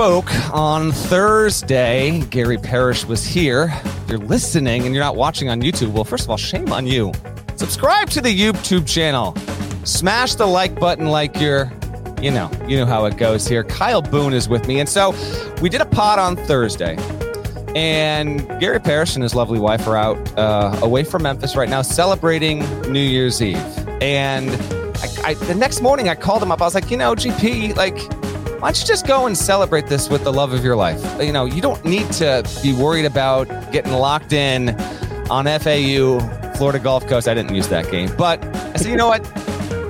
spoke on Thursday. Gary Parrish was here. If you're listening and you're not watching on YouTube, well, first of all, shame on you. Subscribe to the YouTube channel. Smash the like button like you're, you know, you know how it goes here. Kyle Boone is with me. And so we did a pod on Thursday. And Gary Parrish and his lovely wife are out uh, away from Memphis right now celebrating New Year's Eve. And I, I, the next morning, I called him up. I was like, you know, GP, like, why don't you just go and celebrate this with the love of your life? You know, you don't need to be worried about getting locked in on FAU, Florida Gulf Coast. I didn't use that game, but I said, you know what?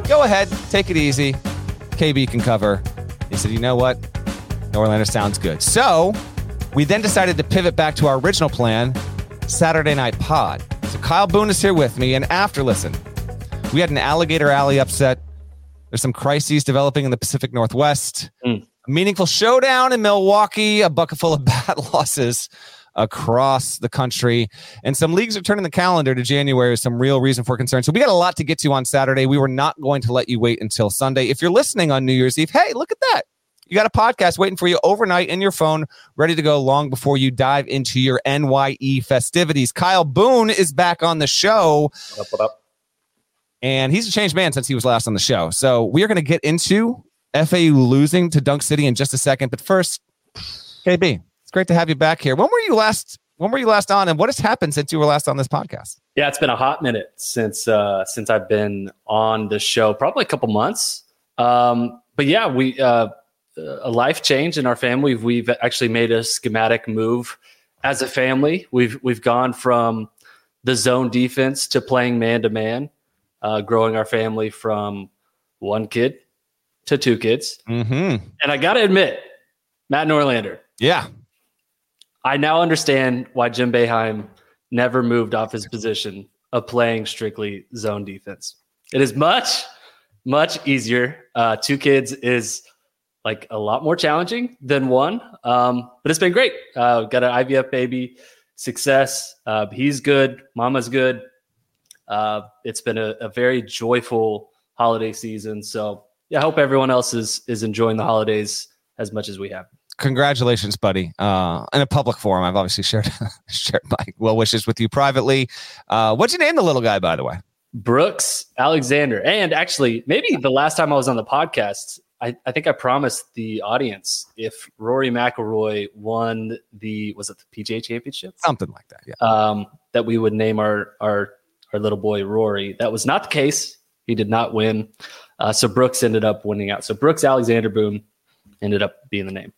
Go ahead, take it easy. KB can cover. He said, you know what? Norlander sounds good. So we then decided to pivot back to our original plan, Saturday Night Pod. So Kyle Boone is here with me, and after listen, we had an alligator alley upset. There's some crises developing in the Pacific Northwest. Mm. A meaningful showdown in Milwaukee, a bucket full of bad losses across the country. And some leagues are turning the calendar to January with some real reason for concern. So we got a lot to get to on Saturday. We were not going to let you wait until Sunday. If you're listening on New Year's Eve, hey, look at that. You got a podcast waiting for you overnight in your phone, ready to go long before you dive into your NYE festivities. Kyle Boone is back on the show. What up, what up? And he's a changed man since he was last on the show. So we are going to get into FAU losing to Dunk City in just a second. But first, KB, it's great to have you back here. When were you last? When were you last on, and what has happened since you were last on this podcast? Yeah, it's been a hot minute since uh, since I've been on the show, probably a couple months. Um, but yeah, we uh, a life change in our family. We've, we've actually made a schematic move as a family. We've we've gone from the zone defense to playing man to man, growing our family from one kid to two kids. Mm-hmm. And I got to admit, Matt Norlander, Yeah. I now understand why Jim Boeheim never moved off his position of playing strictly zone defense. It is much, much easier. Uh, two kids is like a lot more challenging than one, um, but it's been great. Uh, got an IVF baby, success. Uh, he's good. Mama's good. Uh, it's been a, a very joyful holiday season. So yeah, I hope everyone else is is enjoying the holidays as much as we have. Congratulations, buddy. Uh, in a public forum, I've obviously shared shared my well wishes with you privately. Uh, what'd you name the little guy, by the way? Brooks Alexander. And actually, maybe the last time I was on the podcast, I, I think I promised the audience if Rory McIlroy won the was it the PGA Championship, Something like that. Yeah. um, that we would name our our our little boy Rory. That was not the case. He did not win. Uh, so Brooks ended up winning out. So Brooks Alexander Boone ended up being the name.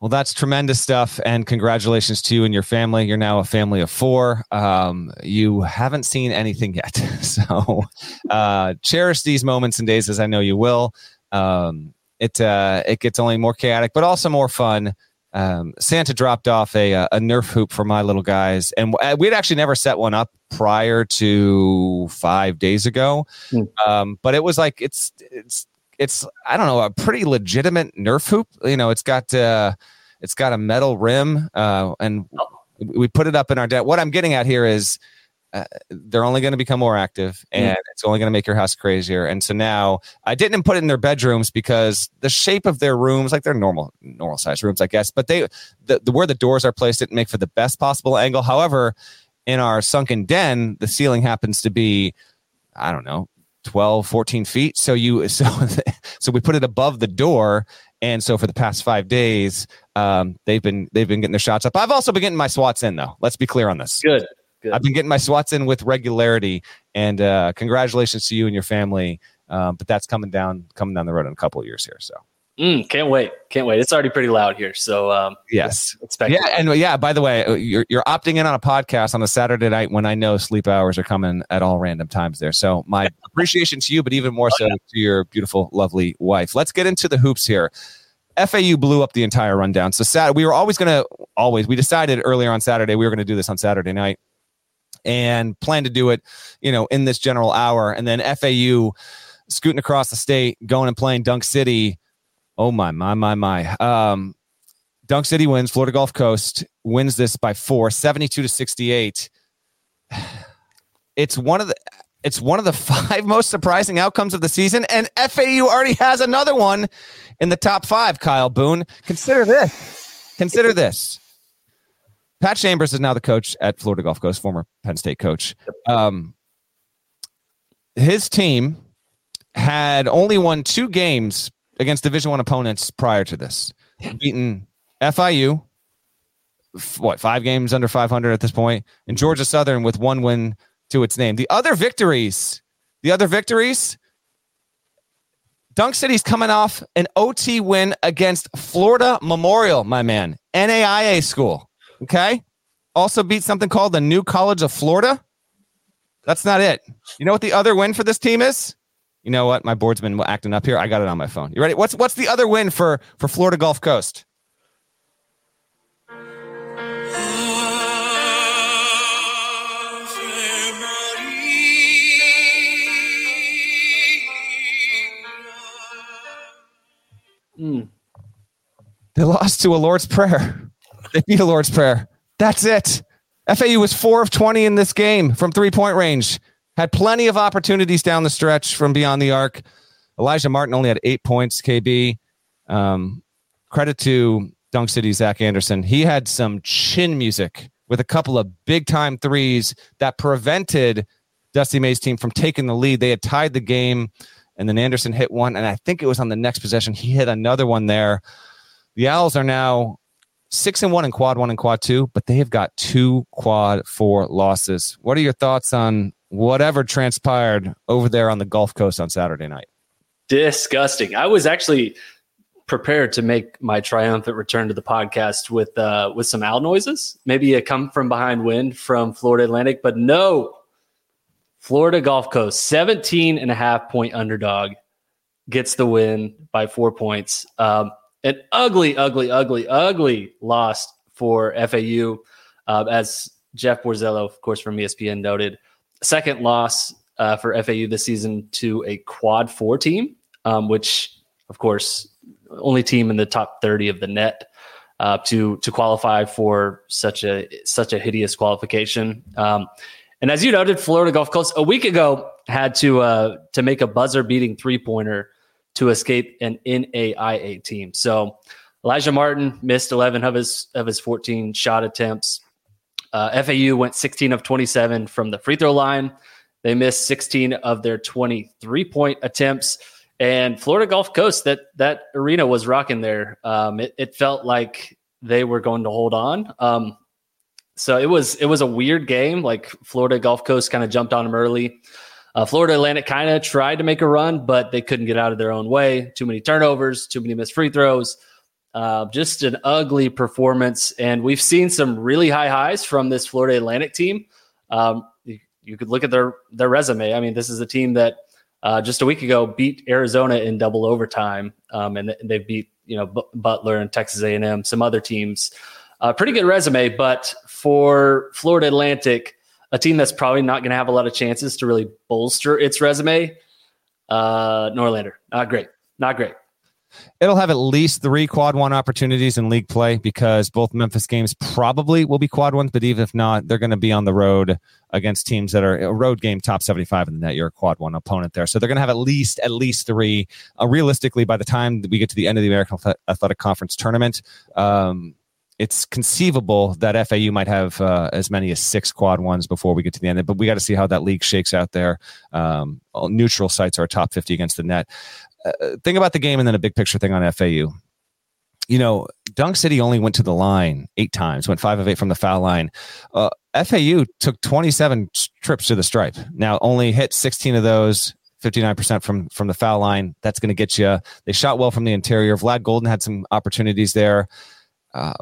Well, that's tremendous stuff, and congratulations to you and your family. You're now a family of four. Um, you haven't seen anything yet, so uh, cherish these moments and days, as I know you will. Um, it uh, it gets only more chaotic, but also more fun. Um, Santa dropped off a a Nerf hoop for my little guys, and uh, we'd actually never set one up prior to five days ago. Hmm. Um, but it was like it's it's it's I don't know a pretty legitimate Nerf hoop. You know, it's got uh, it's got a metal rim, uh, and we put it up in our debt. What I'm getting at here is uh, they're only going to become more active and mm. it's only going to make your house crazier. And so now I didn't put it in their bedrooms because the shape of their rooms, like they're normal, normal size rooms, I guess, but they, the, the where the doors are placed didn't make for the best possible angle. However, in our sunken den, the ceiling happens to be, I don't know, 12, 14 feet. So you, so, so we put it above the door. And so for the past five days, um, they've been, they've been getting their shots up. I've also been getting my swats in though. Let's be clear on this. Good. Good. I've been getting my swats in with regularity, and uh, congratulations to you and your family. Um, but that's coming down coming down the road in a couple of years here. So mm, can't wait, can't wait. It's already pretty loud here. So um, yes, expect yeah, and yeah. By the way, uh, you're you're opting in on a podcast on a Saturday night when I know sleep hours are coming at all random times there. So my appreciation to you, but even more oh, so yeah. to your beautiful, lovely wife. Let's get into the hoops here. FAU blew up the entire rundown. So Saturday, we were always going to always. We decided earlier on Saturday we were going to do this on Saturday night and plan to do it, you know, in this general hour. And then FAU scooting across the state, going and playing Dunk City. Oh my, my, my, my. Um, Dunk City wins. Florida Gulf Coast wins this by four, 72 to 68. It's one of the it's one of the five most surprising outcomes of the season, and FAU already has another one in the top five. Kyle Boone, consider this. Consider this. Pat Chambers is now the coach at Florida Gulf Coast, former Penn State coach. Um, his team had only won two games against Division One opponents prior to this, beaten FIU, what five games under 500 at this point, and Georgia Southern with one win to its name. The other victories, the other victories. Dunk City's coming off an OT win against Florida Memorial, my man, NAIA school. Okay. Also beat something called the New College of Florida. That's not it. You know what the other win for this team is? You know what? My board's been acting up here. I got it on my phone. You ready? What's what's the other win for for Florida Gulf Coast? Mm. They lost to a Lord's Prayer. They beat a Lord's Prayer. That's it. FAU was four of 20 in this game from three point range. Had plenty of opportunities down the stretch from beyond the arc. Alijah Martin only had eight points, KB. Um, credit to Dunk City, Zach Anderson. He had some chin music with a couple of big time threes that prevented Dusty May's team from taking the lead. They had tied the game, and then Anderson hit one, and I think it was on the next possession. He hit another one there. The Owls are now six and one in quad one and quad two, but they have got two quad four losses. What are your thoughts on whatever transpired over there on the Gulf Coast on Saturday night? Disgusting. I was actually prepared to make my triumphant return to the podcast with uh, with some owl noises, maybe a come from behind wind from Florida Atlantic, but no. Florida Gulf Coast, 17 and a half point underdog, gets the win by four points. Um, an ugly, ugly, ugly, ugly loss for FAU. Uh, as Jeff Borzello, of course, from ESPN noted, second loss uh, for FAU this season to a quad four team, um, which, of course, only team in the top 30 of the net uh, to to qualify for such a such a hideous qualification. Um, and as you noted, Florida Gulf Coast a week ago had to uh, to make a buzzer beating three pointer to escape an NAIA team. So Alijah Martin missed 11 of his of his 14 shot attempts. Uh, FAU went 16 of 27 from the free throw line. They missed 16 of their 23 point attempts. And Florida Gulf Coast, that that arena was rocking there. Um, it, it, felt like they were going to hold on. Um, so it was it was a weird game. Like Florida Gulf Coast kind of jumped on them early. Uh, Florida Atlantic kind of tried to make a run, but they couldn't get out of their own way. Too many turnovers, too many missed free throws. Uh, just an ugly performance. And we've seen some really high highs from this Florida Atlantic team. Um, you, you, could look at their their resume. I mean, this is a team that uh, just a week ago beat Arizona in double overtime, um, and they beat you know B- Butler and Texas A&M, some other teams. Uh, pretty good resume, but for Florida Atlantic a team that's probably not going to have a lot of chances to really bolster its resume. Uh, Norlander, not great, not great. It'll have at least three quad one opportunities in league play because both Memphis games probably will be quad ones, but even if not, they're going to be on the road against teams that are a road game top 75 in the net. You're a quad one opponent there. So they're going to have at least at least three. Uh, realistically, by the time we get to the end of the American Athletic Conference tournament, um, it's conceivable that FAU might have uh, as many as six quad ones before we get to the end. But we got to see how that league shakes out there. Um, neutral sites are top 50 against the net. Uh, think about the game and then a big picture thing on FAU. You know, Dunk City only went to the line eight times, went five of eight from the foul line. Uh, FAU took 27 trips to the stripe. Now, only hit 16 of those, 59% from from the foul line. That's going to get you. They shot well from the interior. Vlad Goldin had some opportunities there. Uh,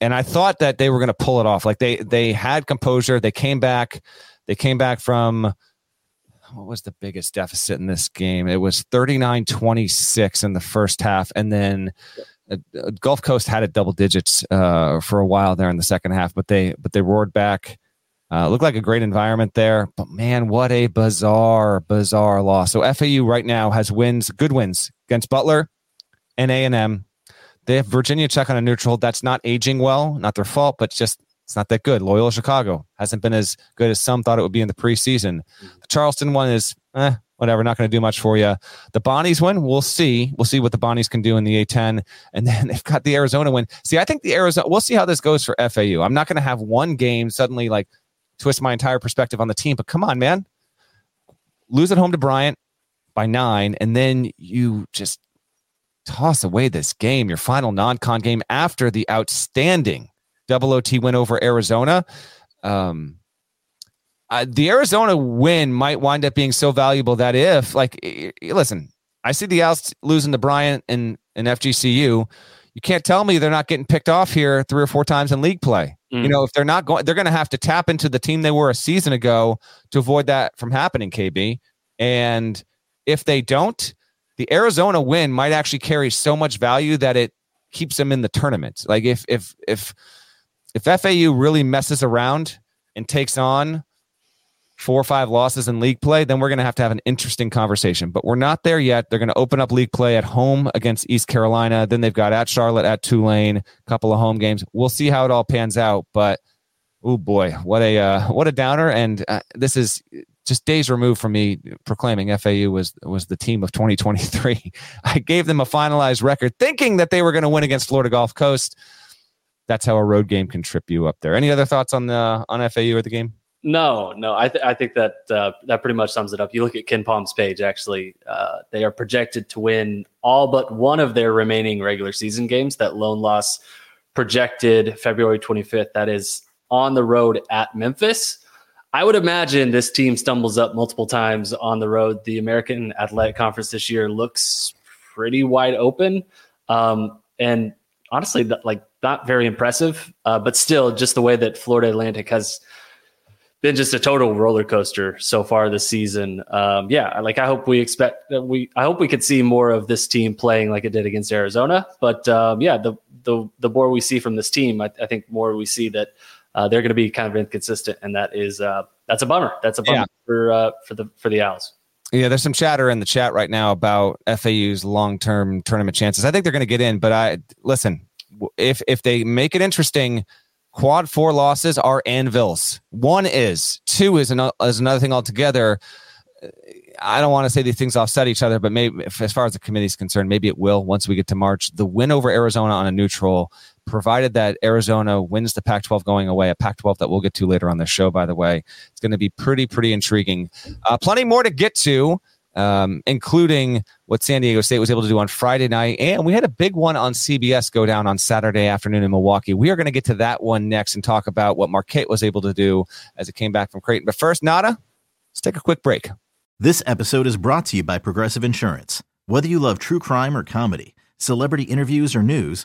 and I thought that they were going to pull it off. Like they they had composure. They came back. They came back from what was the biggest deficit in this game? It was 39-26 in the first half and then uh, Gulf Coast had it double digits uh, for a while there in the second half, but they but they roared back. Uh, looked like a great environment there, but man, what a bizarre, bizarre loss. So FAU right now has wins, good wins against Butler and A and M. They have Virginia Tech on a neutral. That's not aging well, not their fault, but just it's not that good. Loyola Chicago hasn't been as good as some thought it would be in the preseason. The Charleston one is eh, whatever, not going to do much for you. The Bonnies one, we'll see. We'll see what the Bonnies can do in the A10. And then they've got the Arizona win. See, I think the Arizona, we'll see how this goes for FAU. I'm not going to have one game suddenly like twist my entire perspective on the team, but come on, man. Lose at home to Bryant by nine, and then you just toss away this game, your final non con game after the outstanding double OT win over Arizona. Um, uh, the Arizona win might wind up being so valuable that if, like, listen, I see the Owls losing to Bryant and, and FGCU. You can't tell me they're not getting picked off here three or four times in league play. Mm. You know, if they're not going, they're going to have to tap into the team they were a season ago to avoid that from happening, KB. And if they don't, the Arizona win might actually carry so much value that it keeps them in the tournament. Like if if if if FAU really messes around and takes on four or five losses in league play, then we're going to have to have an interesting conversation. But we're not there yet. They're going to open up league play at home against East Carolina. Then they've got at Charlotte, at Tulane, a couple of home games. We'll see how it all pans out. But oh boy, what a uh, what a downer! And uh, this is just days removed from me proclaiming FAU was was the team of 2023. I gave them a finalized record, thinking that they were going to win against Florida Gulf Coast. That's how a road game can trip you up there. Any other thoughts on the on FAU or the game? No, no. I th- I think that uh, that pretty much sums it up. You look at KenPom's page. Actually, uh, they are projected to win all but one of their remaining regular season games. That lone loss projected February 25th. That is on the road at Memphis. I would imagine this team stumbles up multiple times on the road. The American Athletic Conference this year looks pretty wide open, um, and honestly, like not very impressive. Uh, but still, just the way that Florida Atlantic has been just a total roller coaster so far this season. Um, yeah, like I hope we expect that we I hope we could see more of this team playing like it did against Arizona. But um, yeah, the the the more we see from this team, I, I think more we see that uh, they're going to be kind of inconsistent, and that is uh, that's a bummer. That's a bummer yeah. for uh, for the for the Owls. Yeah, there's some chatter in the chat right now about FAU's long term tournament chances. I think they're going to get in, but I listen if if they make it interesting. Quad four losses are anvils. One is, two is, an, is another thing altogether. I don't want to say these things offset each other, but maybe if, as far as the committee is concerned, maybe it will once we get to March. The win over Arizona on a neutral provided that Arizona wins the Pac 12 going away, a Pac 12 that we'll get to later on the show, by the way. It's going to be pretty, pretty intriguing. Uh, plenty more to get to. Um, including what San Diego State was able to do on Friday night. And we had a big one on CBS go down on Saturday afternoon in Milwaukee. We are going to get to that one next and talk about what Marquette was able to do as it came back from Creighton. But first, Nata, let's take a quick break. This episode is brought to you by Progressive Insurance. Whether you love true crime or comedy, celebrity interviews or news,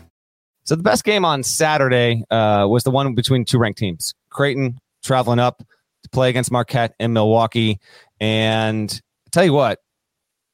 So the best game on Saturday uh, was the one between two ranked teams. Creighton traveling up to play against Marquette in Milwaukee. And I tell you what,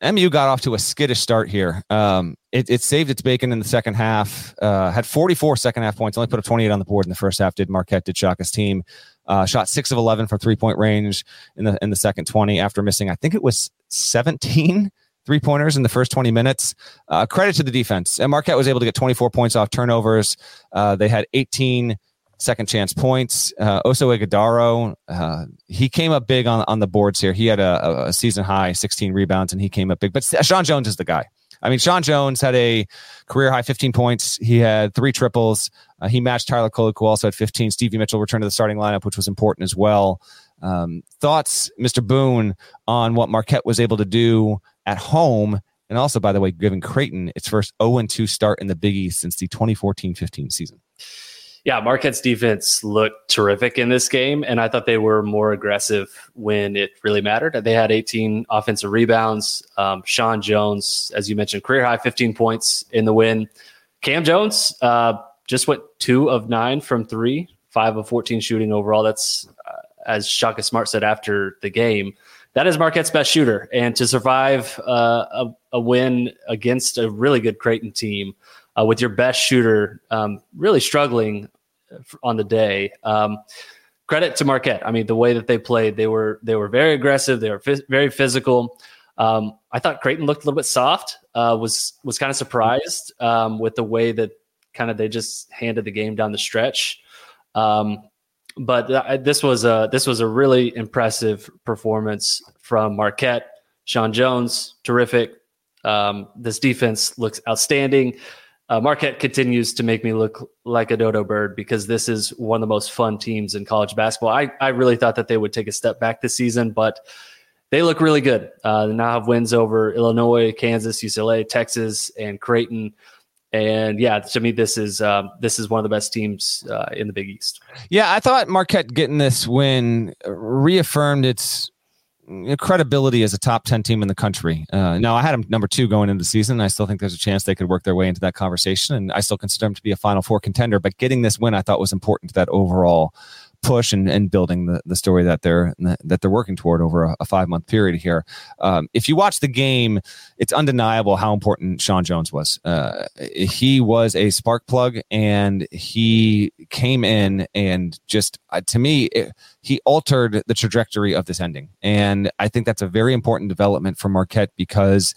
MU got off to a skittish start here. Um, it, it, saved its bacon in the second half. Uh, had 44 second half points. Only put up 28 on the board in the first half. Did Marquette? Did Shaka's team? Uh, shot six of 11 from three point range in the in the second 20 after missing. I think it was 17 three pointers in the first 20 minutes. Uh, credit to the defense. And Marquette was able to get 24 points off turnovers. Uh, they had 18 second chance points. Uh, Oso Ighodaro, uh, he came up big on, on the boards here. He had a, a, season high 16 rebounds and he came up big. But Sean Jones is the guy. I mean, Sean Jones had a career high 15 points. He had three triples. Uh, he matched Tyler Kolek, who also had 15. Stevie Mitchell returned to the starting lineup, which was important as well. Um, thoughts, Mr. Boone, on what Marquette was able to do at home, and also, by the way, giving Creighton its first 0 2 start in the Big East since the 2014 15 season. Yeah, Marquette's defense looked terrific in this game, and I thought they were more aggressive when it really mattered. They had 18 offensive rebounds. Um, Sean Jones, as you mentioned, career high 15 points in the win. Kam Jones uh, just went two of nine from three, five of 14 shooting overall. That's, uh, as Shaka Smart said after the game, that is Marquette's best shooter. And to survive uh, a, a, win against a really good Creighton team uh, with your best shooter um, really struggling on the day. Um, credit to Marquette. I mean, the way that they played, they were they were very aggressive. They were f- very physical. Um, I thought Creighton looked a little bit soft. Uh, was was kind of surprised um, with the way that kind of they just handed the game down the stretch. Um, but th- this was a this was a really impressive performance from Marquette. Sean Jones, terrific. Um, this defense looks outstanding uh, Marquette continues to make me look like a dodo bird because this is one of the most fun teams in college basketball. I, I really thought that they would take a step back this season, but they look really good. Uh, they now have wins over Illinois, Kansas, UCLA, Texas, and Creighton. And yeah, to me, this is um, this is one of the best teams uh, in the Big East. Yeah, I thought Marquette getting this win reaffirmed its credibility as a top 10 team in the country. Uh, now, I had them number two going into the season. I still think there's a chance they could work their way into that conversation. And I still consider them to be a Final Four contender. But getting this win, I thought was important to that overall push and, and building the, the story that they're that they're working toward over a, a five month period here. Um, if you watch the game, it's undeniable how important Sean Jones was. Uh, he was a spark plug, and he came in and just uh, to me, it, he altered the trajectory of this ending. And I think that's a very important development for Marquette because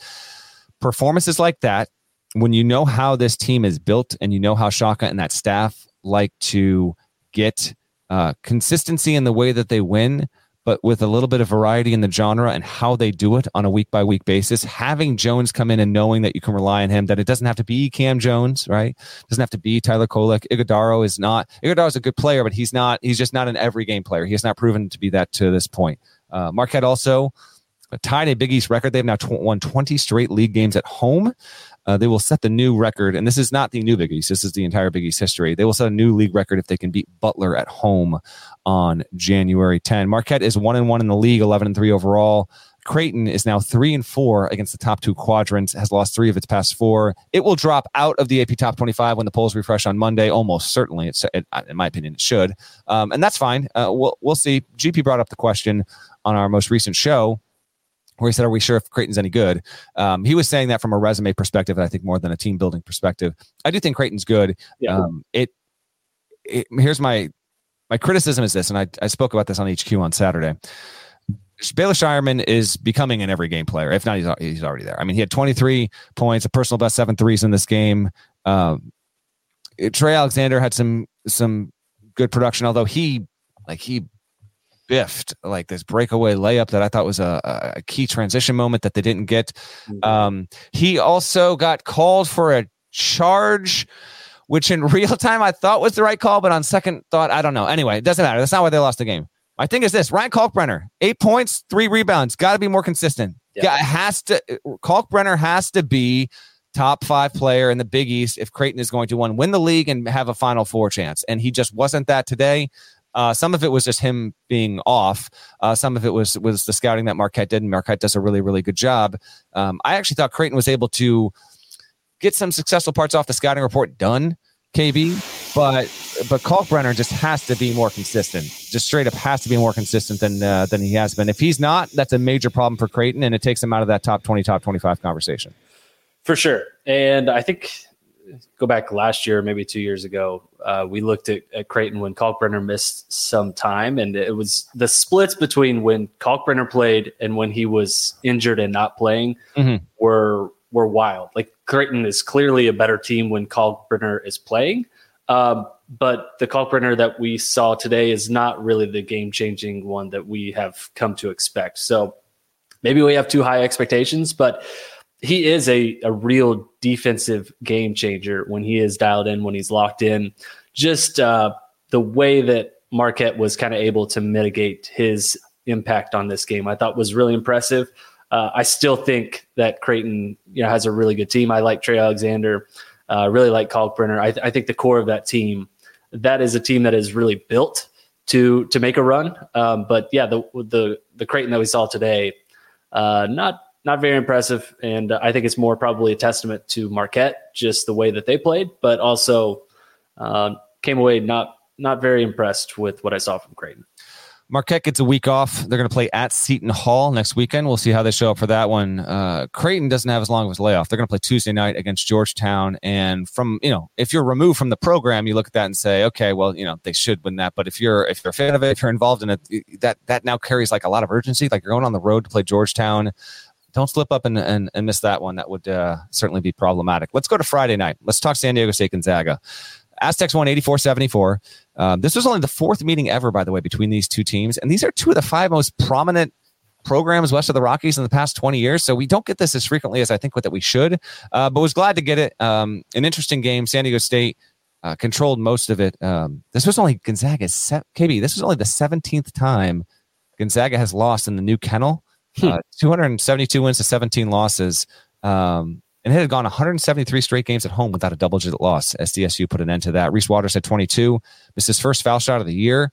performances like that, when you know how this team is built and you know how Shaka and that staff like to get uh, consistency in the way that they win, but with a little bit of variety in the genre and how they do it on a week by week basis. Having Jones come in and knowing that you can rely on him, that it doesn't have to be Kam Jones, right? It doesn't have to be Tyler Kolek. Ighodaro is not, Ighodaro is a good player, but he's not, he's just not an every game player. He has not proven to be that to this point. Uh, Marquette also tied a Big East record. They've now tw- won 20 straight league games at home. Uh, they will set the new record, and this is not the new Big East. This is the entire Big East history. They will set a new league record if they can beat Butler at home on January 10. Marquette is one and one in the league, 11 and three overall. Creighton is now three and four against the top two quadrants, has lost three of its past four. It will drop out of the AP top 25 when the polls refresh on Monday. Almost certainly, it's, it, in my opinion, it should. Um, and that's fine. Uh, we'll, we'll see. GP brought up the question on our most recent show where he said, "Are we sure if Creighton's any good?" Um, he was saying that from a resume perspective, and I think more than a team building perspective. I do think Creighton's good. Yeah. Um, it, it, here's my my criticism is this, and I, I spoke about this on HQ on Saturday. Baylor Scheierman is becoming an every game player. If not, he's, he's already there. I mean, he had 23 points, a personal best seven threes in this game. Um, Trey Alexander had some some good production, although he like he biffed like this breakaway layup that I thought was a, a key transition moment that they didn't get. Mm-hmm. Um, he also got called for a charge which in real time I thought was the right call, but on second thought, I don't know. Anyway, it doesn't matter. That's not why they lost the game. My thing is this Ryan Kalkbrenner, eight points, three rebounds, got to be more consistent. Yeah. yeah, has to. Kalkbrenner has to be top five player in the Big East if Creighton is going to one win the league and have a Final Four chance. And he just wasn't that today. Uh, some of it was just him being off. Uh, some of it was was the scouting that Marquette did, and Marquette does a really really good job. Um, I actually thought Creighton was able to get some successful parts off the scouting report done. KB, but but Kalkbrenner just has to be more consistent. Just straight up has to be more consistent than uh, than he has been. If he's not, that's a major problem for Creighton, and it takes him out of that top twenty, top twenty five conversation. For sure, and I think go back last year, maybe two years ago, uh, we looked at, at Creighton when Kalkbrenner missed some time, and it was the splits between when Kalkbrenner played and when he was injured and not playing mm-hmm. were were wild. Like Creighton is clearly a better team when Kalkbrenner is playing, um, but the Kalkbrenner that we saw today is not really the game changing one that we have come to expect. So maybe we have too high expectations, but he is a, a real defensive game changer when he is dialed in, when he's locked in. Just uh, the way that Marquette was kind of able to mitigate his impact on this game, I thought was really impressive. Uh, I still think that Creighton, you know, has a really good team. I like Trey Alexander, uh, really like Kalkbrenner. I, th- I think the core of that team, that is a team that is really built to to make a run. Um, but yeah, the the the Creighton that we saw today, uh, not not very impressive. And I think it's more probably a testament to Marquette, just the way that they played, but also uh, came away not not very impressed with what I saw from Creighton. Marquette gets a week off. They're going to play at Seton Hall next weekend. We'll see how they show up for that one. Uh, Creighton doesn't have as long of a layoff. They're going to play Tuesday night against Georgetown. And from you know, if you're removed from the program, you look at that and say, okay, well, you know, they should win that. But if you're if you're a fan of it, if you're involved in it, that that now carries like a lot of urgency. Like you're going on the road to play Georgetown don't slip up and, and, and miss that one. That would uh, certainly be problematic. Let's go to Friday night. Let's talk San Diego State Gonzaga. Aztecs won 84 74. Um, this was only the fourth meeting ever, by the way, between these two teams. And these are two of the five most prominent programs west of the Rockies in the past 20 years. So we don't get this as frequently as I think that we should, uh, but was glad to get it. Um, an interesting game. San Diego State uh, controlled most of it. Um, this was only Gonzaga's, se- KB, this was only the 17th time Gonzaga has lost in the new kennel. Hmm. Uh, 272 wins to 17 losses. Um, and it had gone 173 straight games at home without a double digit loss. SDSU put an end to that. Reese Waters had 22, missed his first foul shot of the year.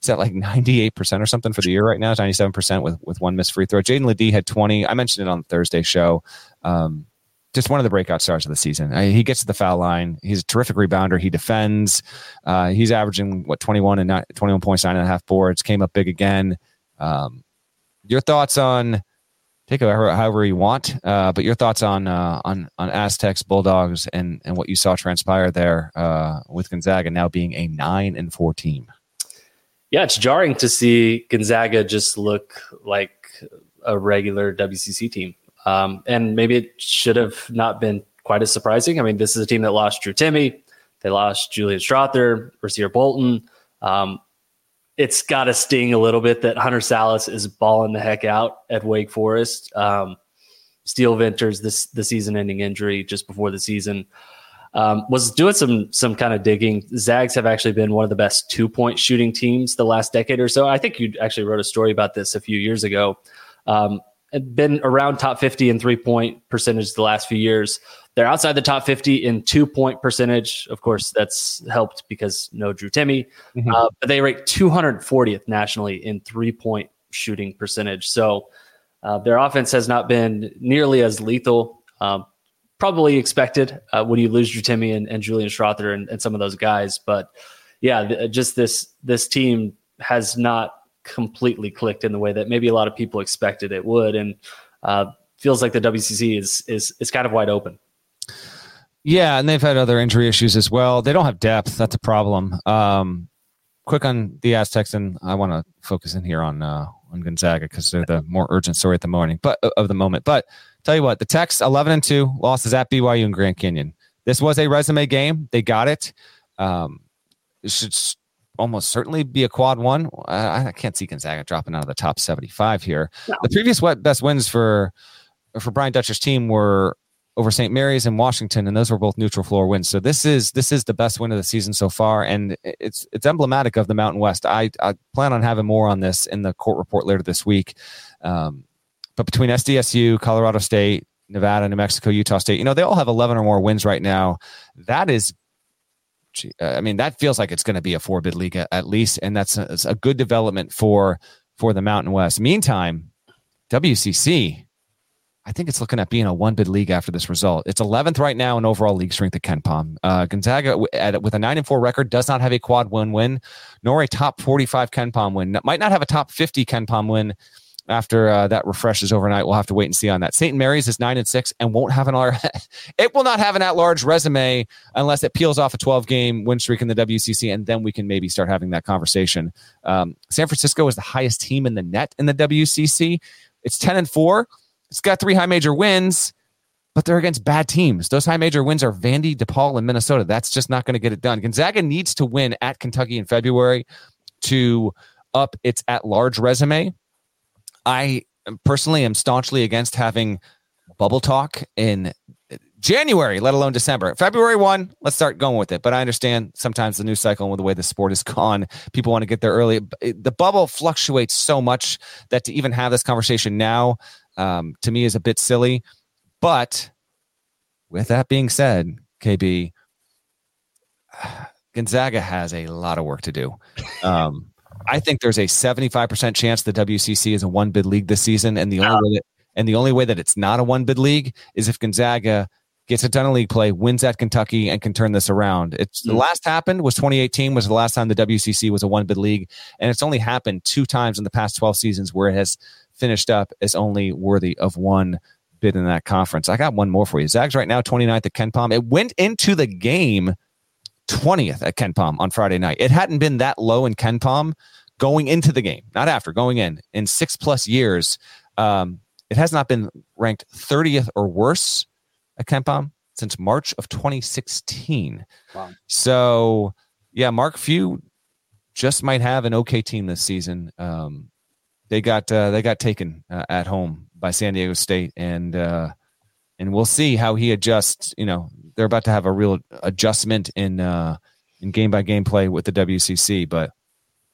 He's at like 98% or something for the year right now, 97% with, with one missed free throw. Jaedon LeDee had 20. I mentioned it on the Thursday show. Um, just one of the breakout stars of the season. I, he gets to the foul line. He's a terrific rebounder. He defends. Uh, he's averaging what 21 and not, 21 points, nine and a half boards. Came up big again. Um, your thoughts on take it however you want, uh, but your thoughts on uh, on on Aztecs, Bulldogs, and and what you saw transpire there uh, with Gonzaga now being a nine and four team. Yeah, it's jarring to see Gonzaga just look like a regular WCC team, um, and maybe it should have not been quite as surprising. I mean, this is a team that lost Drew Timme, they lost Julian Strawther, Rasir Bolton. Um, it's got to sting a little bit that Hunter Sallis is balling the heck out at Wake Forest. Um, Steele Venters, this the season-ending injury just before the season, um, was doing some some kind of digging. Zags have actually been one of the best two-point shooting teams the last decade or so. I think you actually wrote a story about this a few years ago. Um, been around top 50 in three-point percentage the last few years. They're outside the top 50 in two point percentage. Of course, that's helped because no Drew Timme. Mm-hmm. Uh, but they rate 240th nationally in three point shooting percentage. So uh, their offense has not been nearly as lethal. Um, probably expected uh, when you lose Drew Timme and, and Julian Strawther and, and, some of those guys. But yeah, th- just this this team has not completely clicked in the way that maybe a lot of people expected it would, and uh, feels like the WCC is is is kind of wide open. Yeah, and they've had other injury issues as well. They don't have depth. That's a problem. Um, quick on the Aztecs, and I want to focus in here on uh, on Gonzaga because they're the more urgent story at the morning, but uh, of the moment. But tell you what, the Tex eleven and two losses at BYU and Grand Canyon. This was a resume game. They got it. Um, it should almost certainly be a quad one. I, I can't see Gonzaga dropping out of the top seventy five here. No. The previous best wins for for Brian Dutcher's team were over St. Mary's and Washington, and those were both neutral floor wins. So this is this is the best win of the season so far, and it's it's emblematic of the Mountain West. I, I plan on having more on this in the court report later this week. Um, but between SDSU, Colorado State, Nevada, New Mexico, Utah State, you know they all have 11 or more wins right now. That is I mean, that feels like it's going to be a four bid league at least, and that's a, a, good development for for the Mountain West. Meantime, WCC, I think it's looking at being a one bid league after this result. It's 11th right now in overall league strength at KenPom. Uh, Gonzaga, at, with a 9 and 4 record, does not have a quad win win, nor a top 45 KenPom win. Might not have a top 50 KenPom win after uh, that refreshes overnight. We'll have to wait and see on that. St. Mary's is nine and six and won't have an R. it will not have an at large resume unless it peels off a 12 game win streak in the WCC, and then we can maybe start having that conversation. Um, San Francisco is the highest team in the net in the WCC. It's 10 and four. It's got three high major wins, but they're against bad teams. Those high major wins are Vandy, DePaul, and Minnesota. That's just not going to get it done. Gonzaga needs to win at Kentucky in February to up its at large resume. I personally am staunchly against having bubble talk in January, let alone December. February 1, let's start going with it. But I understand sometimes the news cycle and the way the sport is gone, people want to get there early. The bubble fluctuates so much that to even have this conversation now, um, to me, is a bit silly. But with that being said, KB, Gonzaga has a lot of work to do. Um, I think there's a 75% chance the WCC is a one bid league this season, and the only way that, and the only way that it's not a one bid league is if Gonzaga gets it done in league play, wins at Kentucky, and can turn this around. It's the mm. last happened was 2018 was the last time the WCC was a one bid league, and it's only happened two times in the past 12 seasons where it has finished up as only worthy of one bid in that conference. I got one more for you. Zags right now 29th at KenPom. It went into the game 20th at KenPom on Friday night. It hadn't been that low in KenPom going into the game, not after, going in, in six plus years. Um, it has not been ranked 30th or worse at KenPom since March of 2016. Wow. So, yeah, Mark Few just might have an okay team this season. Um, they got uh, they got taken uh, at home by San Diego State, and uh, and we'll see how he adjusts. You know, they're about to have a real adjustment in uh, in game by game play with the WCC, but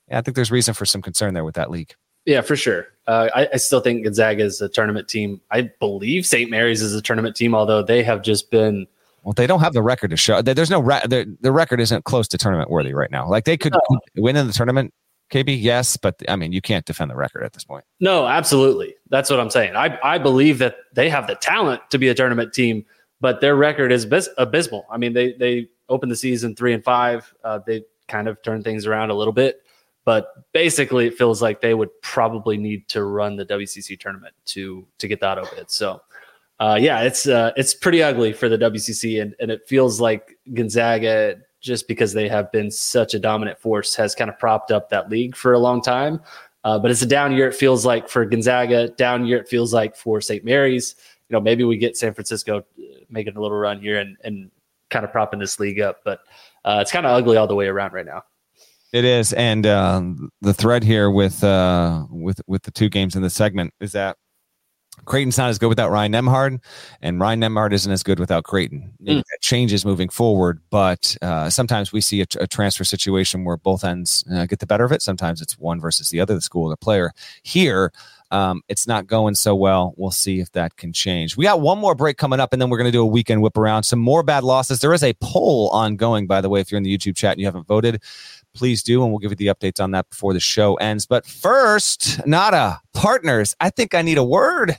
yeah, I think there's reason for some concern there with that league. Yeah, for sure. Uh, I, I, still think Gonzaga is a tournament team. I believe St. Mary's is a tournament team, although they have just been. Well, they don't have the record to show. There's no re- the record isn't close to tournament worthy right now. Like they could no. win in the tournament, KB, yes, but I mean you can't defend the record at this point. No, absolutely. That's what I'm saying. I I believe that they have the talent to be a tournament team, but their record is bis- abysmal. I mean they they opened the season three and five. Uh, they kind of turned things around a little bit. But basically, it feels like they would probably need to run the WCC tournament to to get that it. So, uh, yeah, it's uh, it's pretty ugly for the WCC, and and it feels like Gonzaga, just because they have been such a dominant force, has kind of propped up that league for a long time. Uh, but it's a down year. It feels like for Gonzaga, down year. It feels like for St. Mary's. You know, maybe we get San Francisco uh, making a little run here and and kind of propping this league up, but uh, it's kind of ugly all the way around right now. It is, and uh, the thread here with uh, with with the two games in the segment is that Creighton's not as good without Ryan Nembhard, and Ryan Nembhard isn't as good without Creighton. Mm. that changes moving forward, but uh, sometimes we see a, a, transfer situation where both ends uh, get the better of it. Sometimes it's one versus the other, the school or the player. Here, um, it's not going so well. We'll see if that can change. We got one more break coming up, and then we're going to do a weekend whip around. Some more bad losses. There is a poll ongoing, by the way, if you're in the YouTube chat and you haven't voted please do. And we'll give you the updates on that before the show ends. But first, Nata, partners, I think I need a word.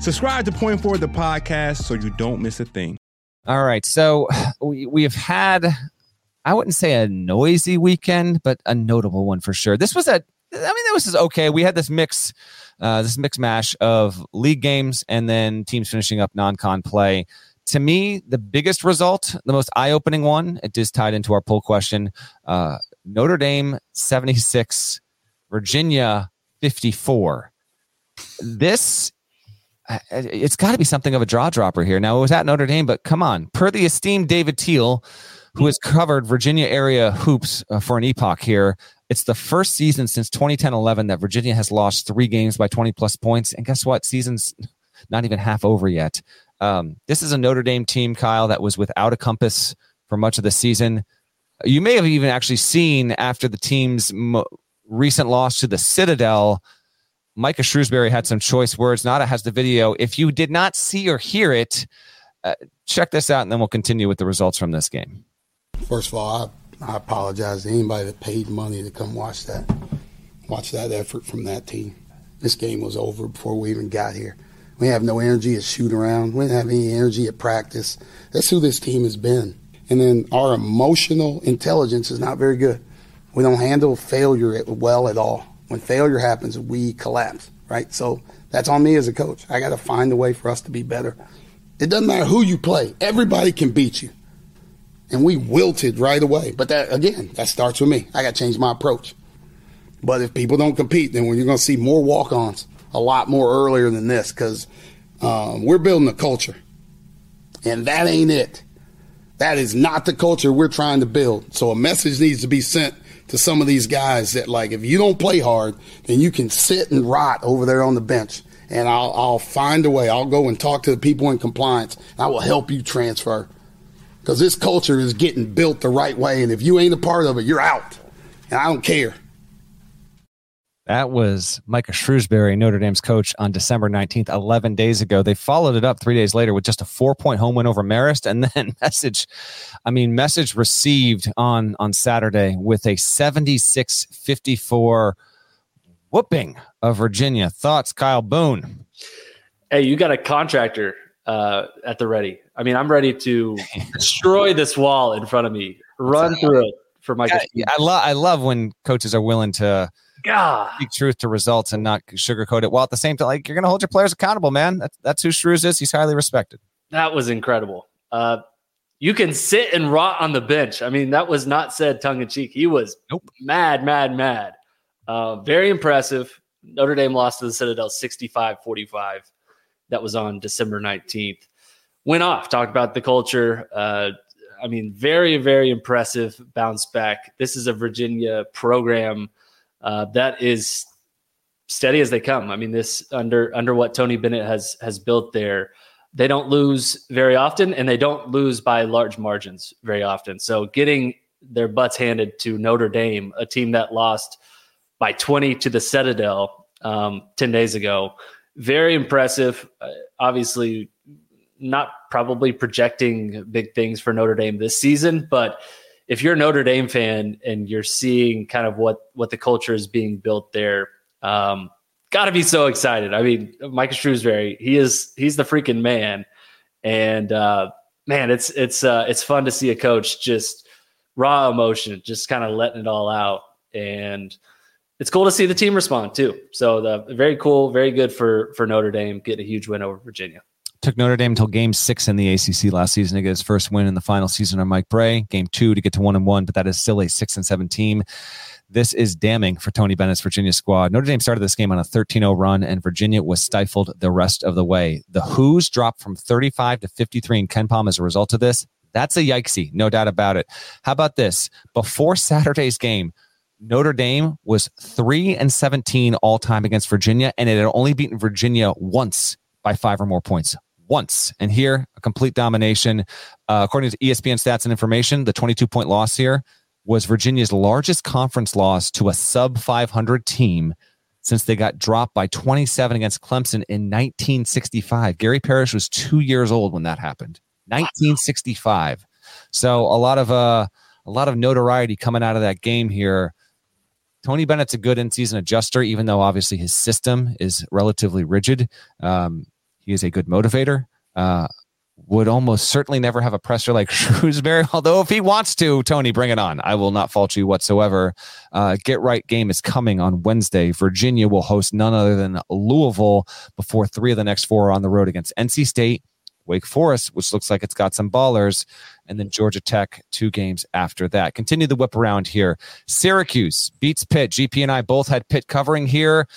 Subscribe to Point Forward, the podcast, so you don't miss a thing. All right. So we, we've had, I wouldn't say a noisy weekend, but a notable one for sure. This was a, I mean, this was okay. We had this mix, uh, this mix mash of league games and then teams finishing up non con play. To me, the biggest result, the most eye opening one, it is tied into our poll question uh, Notre Dame 76, Virginia 54. This it's got to be something of a jaw dropper here. Now it was at Notre Dame, but come on, per the esteemed David Teel, who has covered Virginia area hoops uh, for an epoch here. It's the first season since 2010-11 that Virginia has lost three games by 20 plus points, and guess what? Season's not even half over yet. Um, this is a Notre Dame team, Kyle, that was without a compass for much of the season. You may have even actually seen after the team's mo- recent loss to the Citadel Micah Shrewsberry had some choice words. Nata has the video. If you did not see or hear it, uh, check this out, and then we'll continue with the results from this game. First of all, I, I apologize to anybody that paid money to come watch that, watch that effort from that team. This game was over before we even got here. We have no energy at shoot around. We didn't have any energy at practice. That's who this team has been. And then our emotional intelligence is not very good. We don't handle failure well at all when failure happens, we collapse, right? So that's on me as a coach. I got to find a way for us to be better. It doesn't matter who you play, everybody can beat you. And we wilted right away. But that, again, that starts with me. I got to change my approach. But if people don't compete, then you're going to see more walk ons a lot more earlier than this because um, we're building a culture. And that ain't it. That is not the culture we're trying to build. So a message needs to be sent to some of these guys that like if you don't play hard, then you can sit and rot over there on the bench. And I'll I'll find a way. I'll go and talk to the people in compliance. I will help you transfer. Because this culture is getting built the right way. And if you ain't a part of it, you're out. And I don't care. That was Micah Shrewsberry, Notre Dame's coach, on December 19th, 11 days ago. They followed it up three days later with just a four point home win over Marist. And then message, I mean, message received on, on Saturday with a 76 54 whooping of Virginia. Thoughts, Kyle Boone? Hey, you got a contractor uh, at the ready. I mean, I'm ready to destroy this wall in front of me, run through it for Micah. I, I love I love when coaches are willing to God. speak truth to results and not sugarcoat it. While at the same time, like you're going to hold your players accountable, man. That's, that's who Shrews is. He's highly respected. That was incredible. Uh, you can sit and rot on the bench. I mean, that was not said tongue in cheek. He was nope. mad, mad, mad. Uh, very impressive. Notre Dame lost to the Citadel 65 45. That was on December 19th. Went off, talked about the culture. Uh, I mean, very, very impressive bounce back. This is a Virginia program uh, that is steady as they come. I mean, this under under what Tony Bennett has has built there, they don't lose very often, and they don't lose by large margins very often. So getting their butts handed to Notre Dame, a team that lost by 20 to the Citadel um, 10 days ago, very impressive. Uh, obviously, not probably projecting big things for Notre Dame this season, but if you're a Notre Dame fan and you're seeing kind of what what the culture is being built there, um, got to be so excited. I mean, Micah Shrewsberry, he is he's the freaking man, and uh, man, it's it's uh, it's fun to see a coach just raw emotion, just kind of letting it all out, and it's cool to see the team respond too. So the very cool, very good for for Notre Dame getting a huge win over Virginia. Took Notre Dame until game six in the ACC last season to get his first win in the final season on Mike Brey. Game two to get to one and one, but that is still a six and seven team. This is damning for Tony Bennett's Virginia squad. Notre Dame started this game on a 13 0 run, and Virginia was stifled the rest of the way. The Hoos dropped from 35 to 53 in KenPom as a result of this. That's a yikesy, no doubt about it. How about this? Before Saturday's game, Notre Dame was 3 and 17 all time against Virginia, and it had only beaten Virginia once by five or more points once. And here, a complete domination. Uh, according to ESPN stats and information, the 22 point loss here was Virginia's largest conference loss to a sub 500 team since they got dropped by 27 against Clemson in 1965. Gary Parrish was two years old when that happened. 1965. So a lot of uh, a lot of notoriety coming out of that game here. Tony Bennett's a good in-season adjuster, even though obviously his system is relatively rigid. Um, he is a good motivator. Uh, would almost certainly never have a presser like Shrewsberry. Although if he wants to, Tony, bring it on. I will not fault you whatsoever. Uh, Get right game is coming on Wednesday. Virginia will host none other than Louisville before three of the next four are on the road against NC State, Wake Forest, which looks like it's got some ballers, and then Georgia Tech two games after that. Continue the whip around here. Syracuse beats Pitt. GP and I both had Pitt covering here.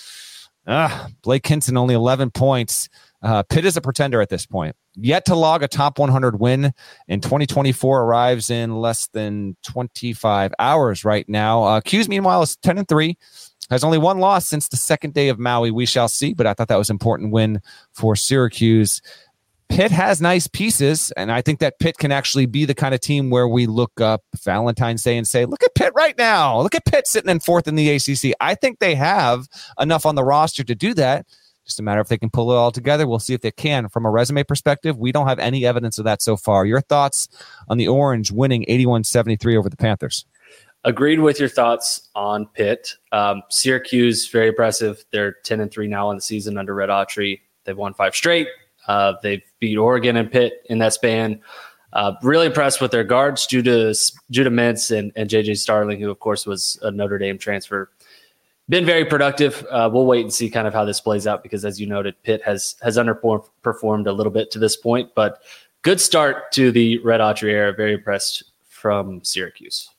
Ah, Blake Hinson only 11 points. Uh, Pitt is a pretender at this point. Yet to log a top 100 win in 2024 arrives in less than 25 hours right now. Uh, 'Cuse meanwhile is 10 and 3 has only one loss since the second day of Maui. We shall see, but I thought that was an important win for Syracuse. Pitt has nice pieces, and I think that Pitt can actually be the kind of team where we look up Valentine's Day and say, "Look at Pitt right now! Look at Pitt sitting in fourth in the ACC." I think they have enough on the roster to do that. Just a matter if they can pull it all together. We'll see if they can. From a resume perspective, we don't have any evidence of that so far. Your thoughts on the Orange winning 81 73 over the Panthers? Agreed with your thoughts on Pitt. Um, Syracuse, very impressive. They're 10 and 3 now in the season under Red Autry. They've won five straight. Uh, they've beat Oregon and Pitt in that span. Uh, really impressed with their guards, Judah, Judah Mintz and, and JJ Starling, who, of course, was a Notre Dame transfer been very productive. Uh, we'll wait and see kind of how this plays out because, as you noted, Pitt has has underperformed a little bit to this point, but good start to the Red Autry era. Very impressed from Syracuse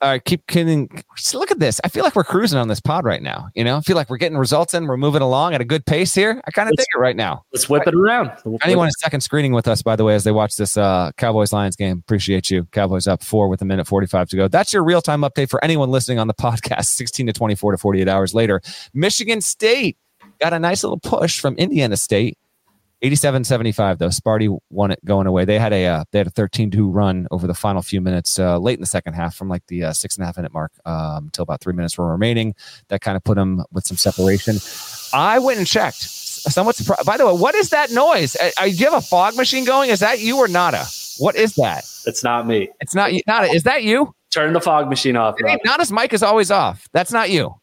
uh, keep kidding. Look at this. I feel like we're cruising on this pod right now. You know, I feel like we're getting results in. We're moving along at a good pace here. I kind of think it right now. Let's whip it around. We'll Anyone is second screening with us, by the way, as they watch this uh, Cowboys Lions game. Appreciate you. Cowboys up four with a minute 45 to go. That's your real time update for anyone listening on the podcast 16 to 24 to 48 hours later. Michigan State got a nice little push from Indiana State 87-75 though. Sparty won it going away. They had a uh, they had a 13-2 run over the final few minutes uh, late in the second half from like the uh, six and a half minute mark um, until about three minutes were remaining. That kind of put them with some separation. I went and checked. Somewhat surprised. By the way, what is that noise? Do you have a fog machine going? Is that you or Nata? What is that? It's not me. It's not you. Nata. Is that you? Turn the fog machine off. Nata's mic is always off. That's not you.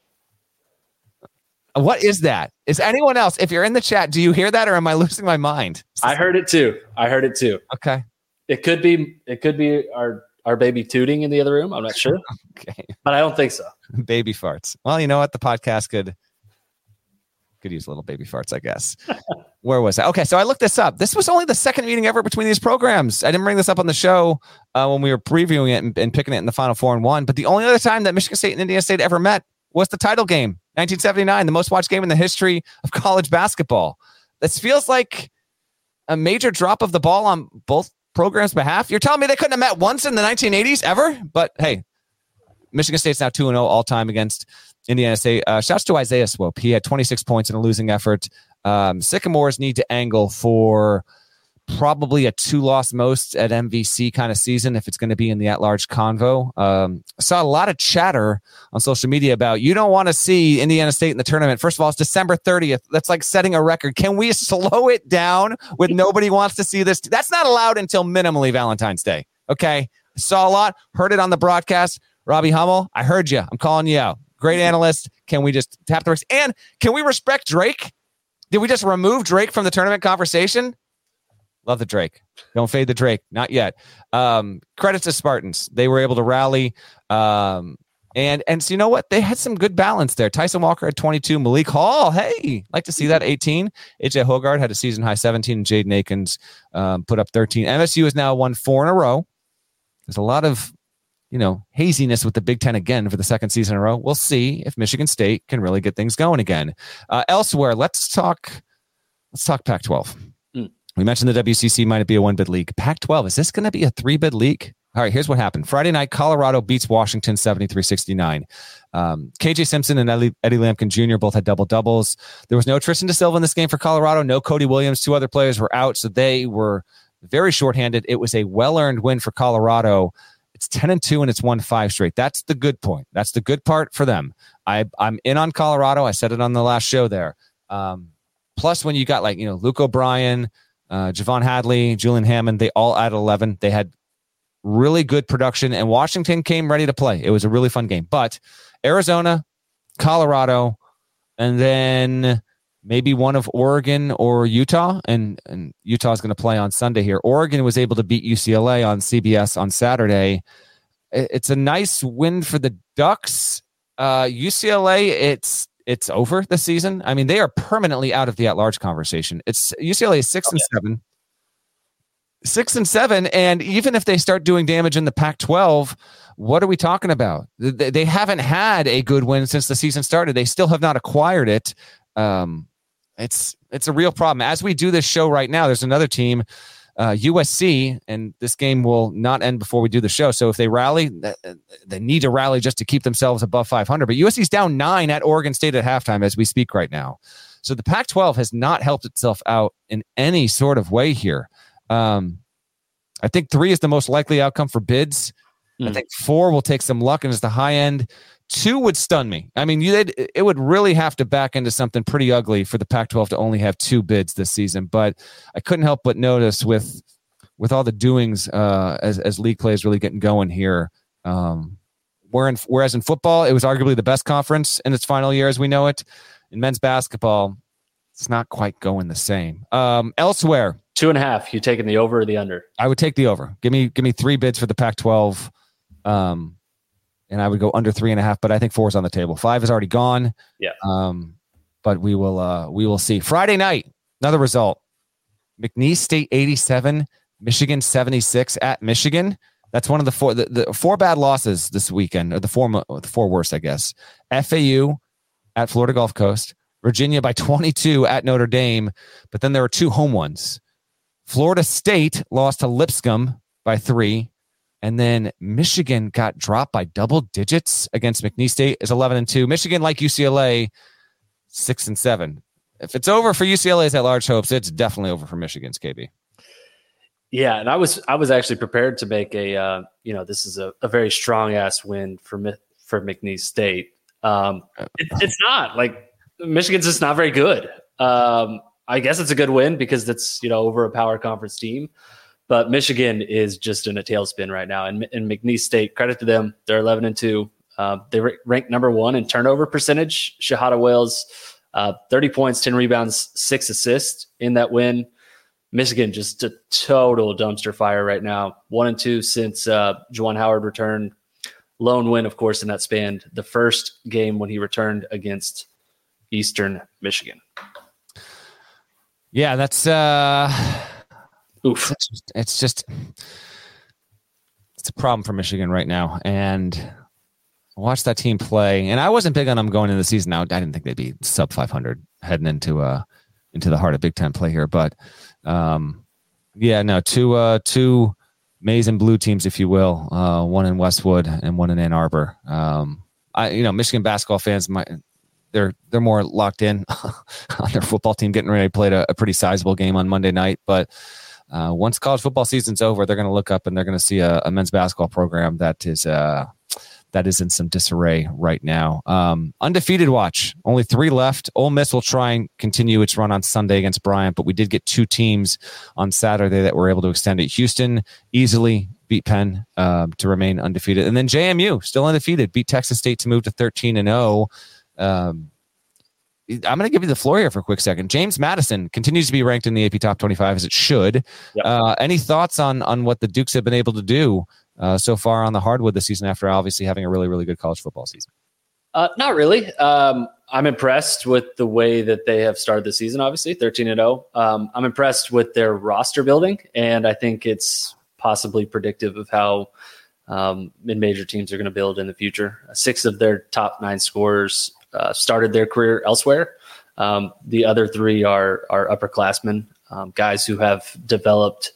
What is that? Is anyone else? If you're in the chat, do you hear that, or am I losing my mind? I heard it too. I heard it too. Okay. It could be. It could be our our baby tooting in the other room. I'm not sure. okay. But I don't think so. Baby farts. Well, you know what? The podcast could could use little baby farts, I guess. Where was I? Okay, so I looked this up. This was only the second meeting ever between these programs. I didn't bring this up on the show uh, when we were previewing it and, and, picking it in the final four and one. But the only other time that Michigan State and Indiana State ever met was the title game 1979, the most watched game in the history of college basketball. This feels like a major drop of the ball on both programs' behalf. You're telling me they couldn't have met once in the 1980s ever? But hey, Michigan State's now 2 0 all time against Indiana State. Uh, shouts to Isaiah Swope. He had 26 points in a losing effort. Um, Sycamores need to angle for probably a two loss most at MVC kind of season if it's going to be in the at large convo. Um, I saw a lot of chatter on social media about you don't want to see Indiana State in the tournament. First of all, it's December 30th. That's like setting a record. Can we slow it down with nobody wants to see this? That's not allowed until minimally Valentine's Day. Okay. Saw a lot, heard it on the broadcast. Robbie Hummel, I heard you. I'm calling you out. Great analyst. Can we just tap the brakes? And can we respect Drake? Did we just remove Drake from the tournament conversation? Love the Drake. Don't fade the Drake. Not yet. Um, credits to Spartans. They were able to rally. Um, and and so you know what? They had some good balance there. Tyson Walker at 22. Malik Hall, hey, like to see that 18. AJ Hoggard had a season high 17. And Jaden Akins um, put up 13. MSU has now won four in a row. There's a lot of you know haziness with the Big Ten again for the second season in a row. We'll see if Michigan State can really get things going again. Uh, elsewhere, let's talk. Let's talk Pac-12. We mentioned the WCC might be a one bid league. Pac 12, is this going to be a three bid league? All right, here's what happened. Friday night, Colorado beats Washington 73 69. Um, KJ Simpson and Eddie, Eddie Lampkin Jr. both had double doubles. There was no Tristan da Silva in this game for Colorado, no Cody Williams. Two other players were out, so they were very shorthanded. It was a well earned win for Colorado. It's 10 and 2 and it's won five straight. That's the good point. That's the good part for them. I, I'm in on Colorado. I said it on the last show there. Um, plus, when you got like, you know, Luke O'Brien, uh, J'Vonne Hadley, Julian Hammond, they all at 11. They had really good production, and Washington came ready to play. It was a really fun game. But Arizona, Colorado, and then maybe one of Oregon or Utah, and, and Utah is going to play on Sunday here. Oregon was able to beat UCLA on CBS on Saturday. It's a nice win for the Ducks. Uh, UCLA, it's it's over the season. I mean, they are permanently out of the at-large conversation. It's UCLA is six oh, and yeah. seven, six and seven, and even if they start doing damage in the Pac-12, what are we talking about? They haven't had a good win since the season started. They still have not acquired it. Um, it's it's a real problem. As we do this show right now, there's another team, uh, USC, and this game will not end before we do the show. So if they rally, they need to rally just to keep themselves above 500. But USC's down nine at Oregon State at halftime as we speak right now. So the Pac-12 has not helped itself out in any sort of way here. Um, I think three is the most likely outcome for bids. Mm. I hmm. think four will take some luck and is the high end. Two would stun me. I mean, you it would really have to back into something pretty ugly for the Pac-12 to only have two bids this season. But I couldn't help but notice with with all the doings uh, as as league play is really getting going here. Um, in, whereas in football, it was arguably the best conference in its final year as we know it. In men's basketball, it's not quite going the same. Um, elsewhere, two and a half. You taking the over or the under? I would take the over. Give me give me three bids for the Pac-12. Um, and I would go under three and a half, but I think four is on the table. Five is already gone. Yeah. Um, but we will uh we will see. Friday night, another result. McNeese State 87, Michigan 76 at Michigan. That's one of the four the, the four bad losses this weekend, or the four the four worst, I guess. FAU at Florida Gulf Coast, Virginia by 22 at Notre Dame, but then there were two home ones. Florida State lost to Lipscomb by three. And then Michigan got dropped by double digits against McNeese State is 11 and 2. Michigan, like UCLA, 6 and 7. If it's over for UCLA's at large hopes, it's definitely over for Michigan's KB. Yeah, and I was I was actually prepared to make a uh, you know this is a, a very strong ass win for for McNeese State. Um, it, it's not like Michigan's just not very good. Um, I guess it's a good win because it's you know over a power conference team. But Michigan is just in a tailspin right now. And, and McNeese State, credit to them, they're 11 and 2. Uh, they rank number one in turnover percentage. Shahada Wells, uh, 30 points, 10 rebounds, six assists in that win. Michigan just a total dumpster fire right now. One and two since uh, Juwan Howard returned. Lone win, of course, in that span. The first game when he returned against Eastern Michigan. Yeah, that's uh Oof. It's just, it's just it's a problem for Michigan right now. And watch that team play. And I wasn't big on them going into the season. I didn't think they'd be sub 500 heading into uh into the heart of Big Ten play here. But um, yeah, no, two uh two maize and blue teams, if you will. Uh, one in Westwood and one in Ann Arbor. Um, I you know Michigan basketball fans might they're they're more locked in on their football team getting ready to play a, a pretty sizable game on Monday night, but uh, once college football season's over, they're going to look up and they're going to see a, a, men's basketball program that is uh, that is in some disarray right now. Um, undefeated watch, only three left. Ole Miss will try and continue its run on Sunday against Bryant, but we did get two teams on Saturday that were able to extend it. Houston easily beat Penn uh, to remain undefeated, and then JMU still undefeated beat Texas State to move to thirteen and zero. Oh. Um, I'm going to give you the floor here for a quick second. James Madison continues to be ranked in the AP Top 25 as it should. Yep. Uh, any thoughts on on what the Dukes have been able to do uh, so far on the hardwood this season after obviously having a really really good college football season? Uh, not really. Um, I'm impressed with the way that they have started the season. Obviously, 13 and 0. Um, I'm impressed with their roster building, and I think it's possibly predictive of how um, mid-major teams are going to build in the future. Six of their top nine scorers uh, started their career elsewhere. Um, the other three are are upperclassmen, um, guys who have developed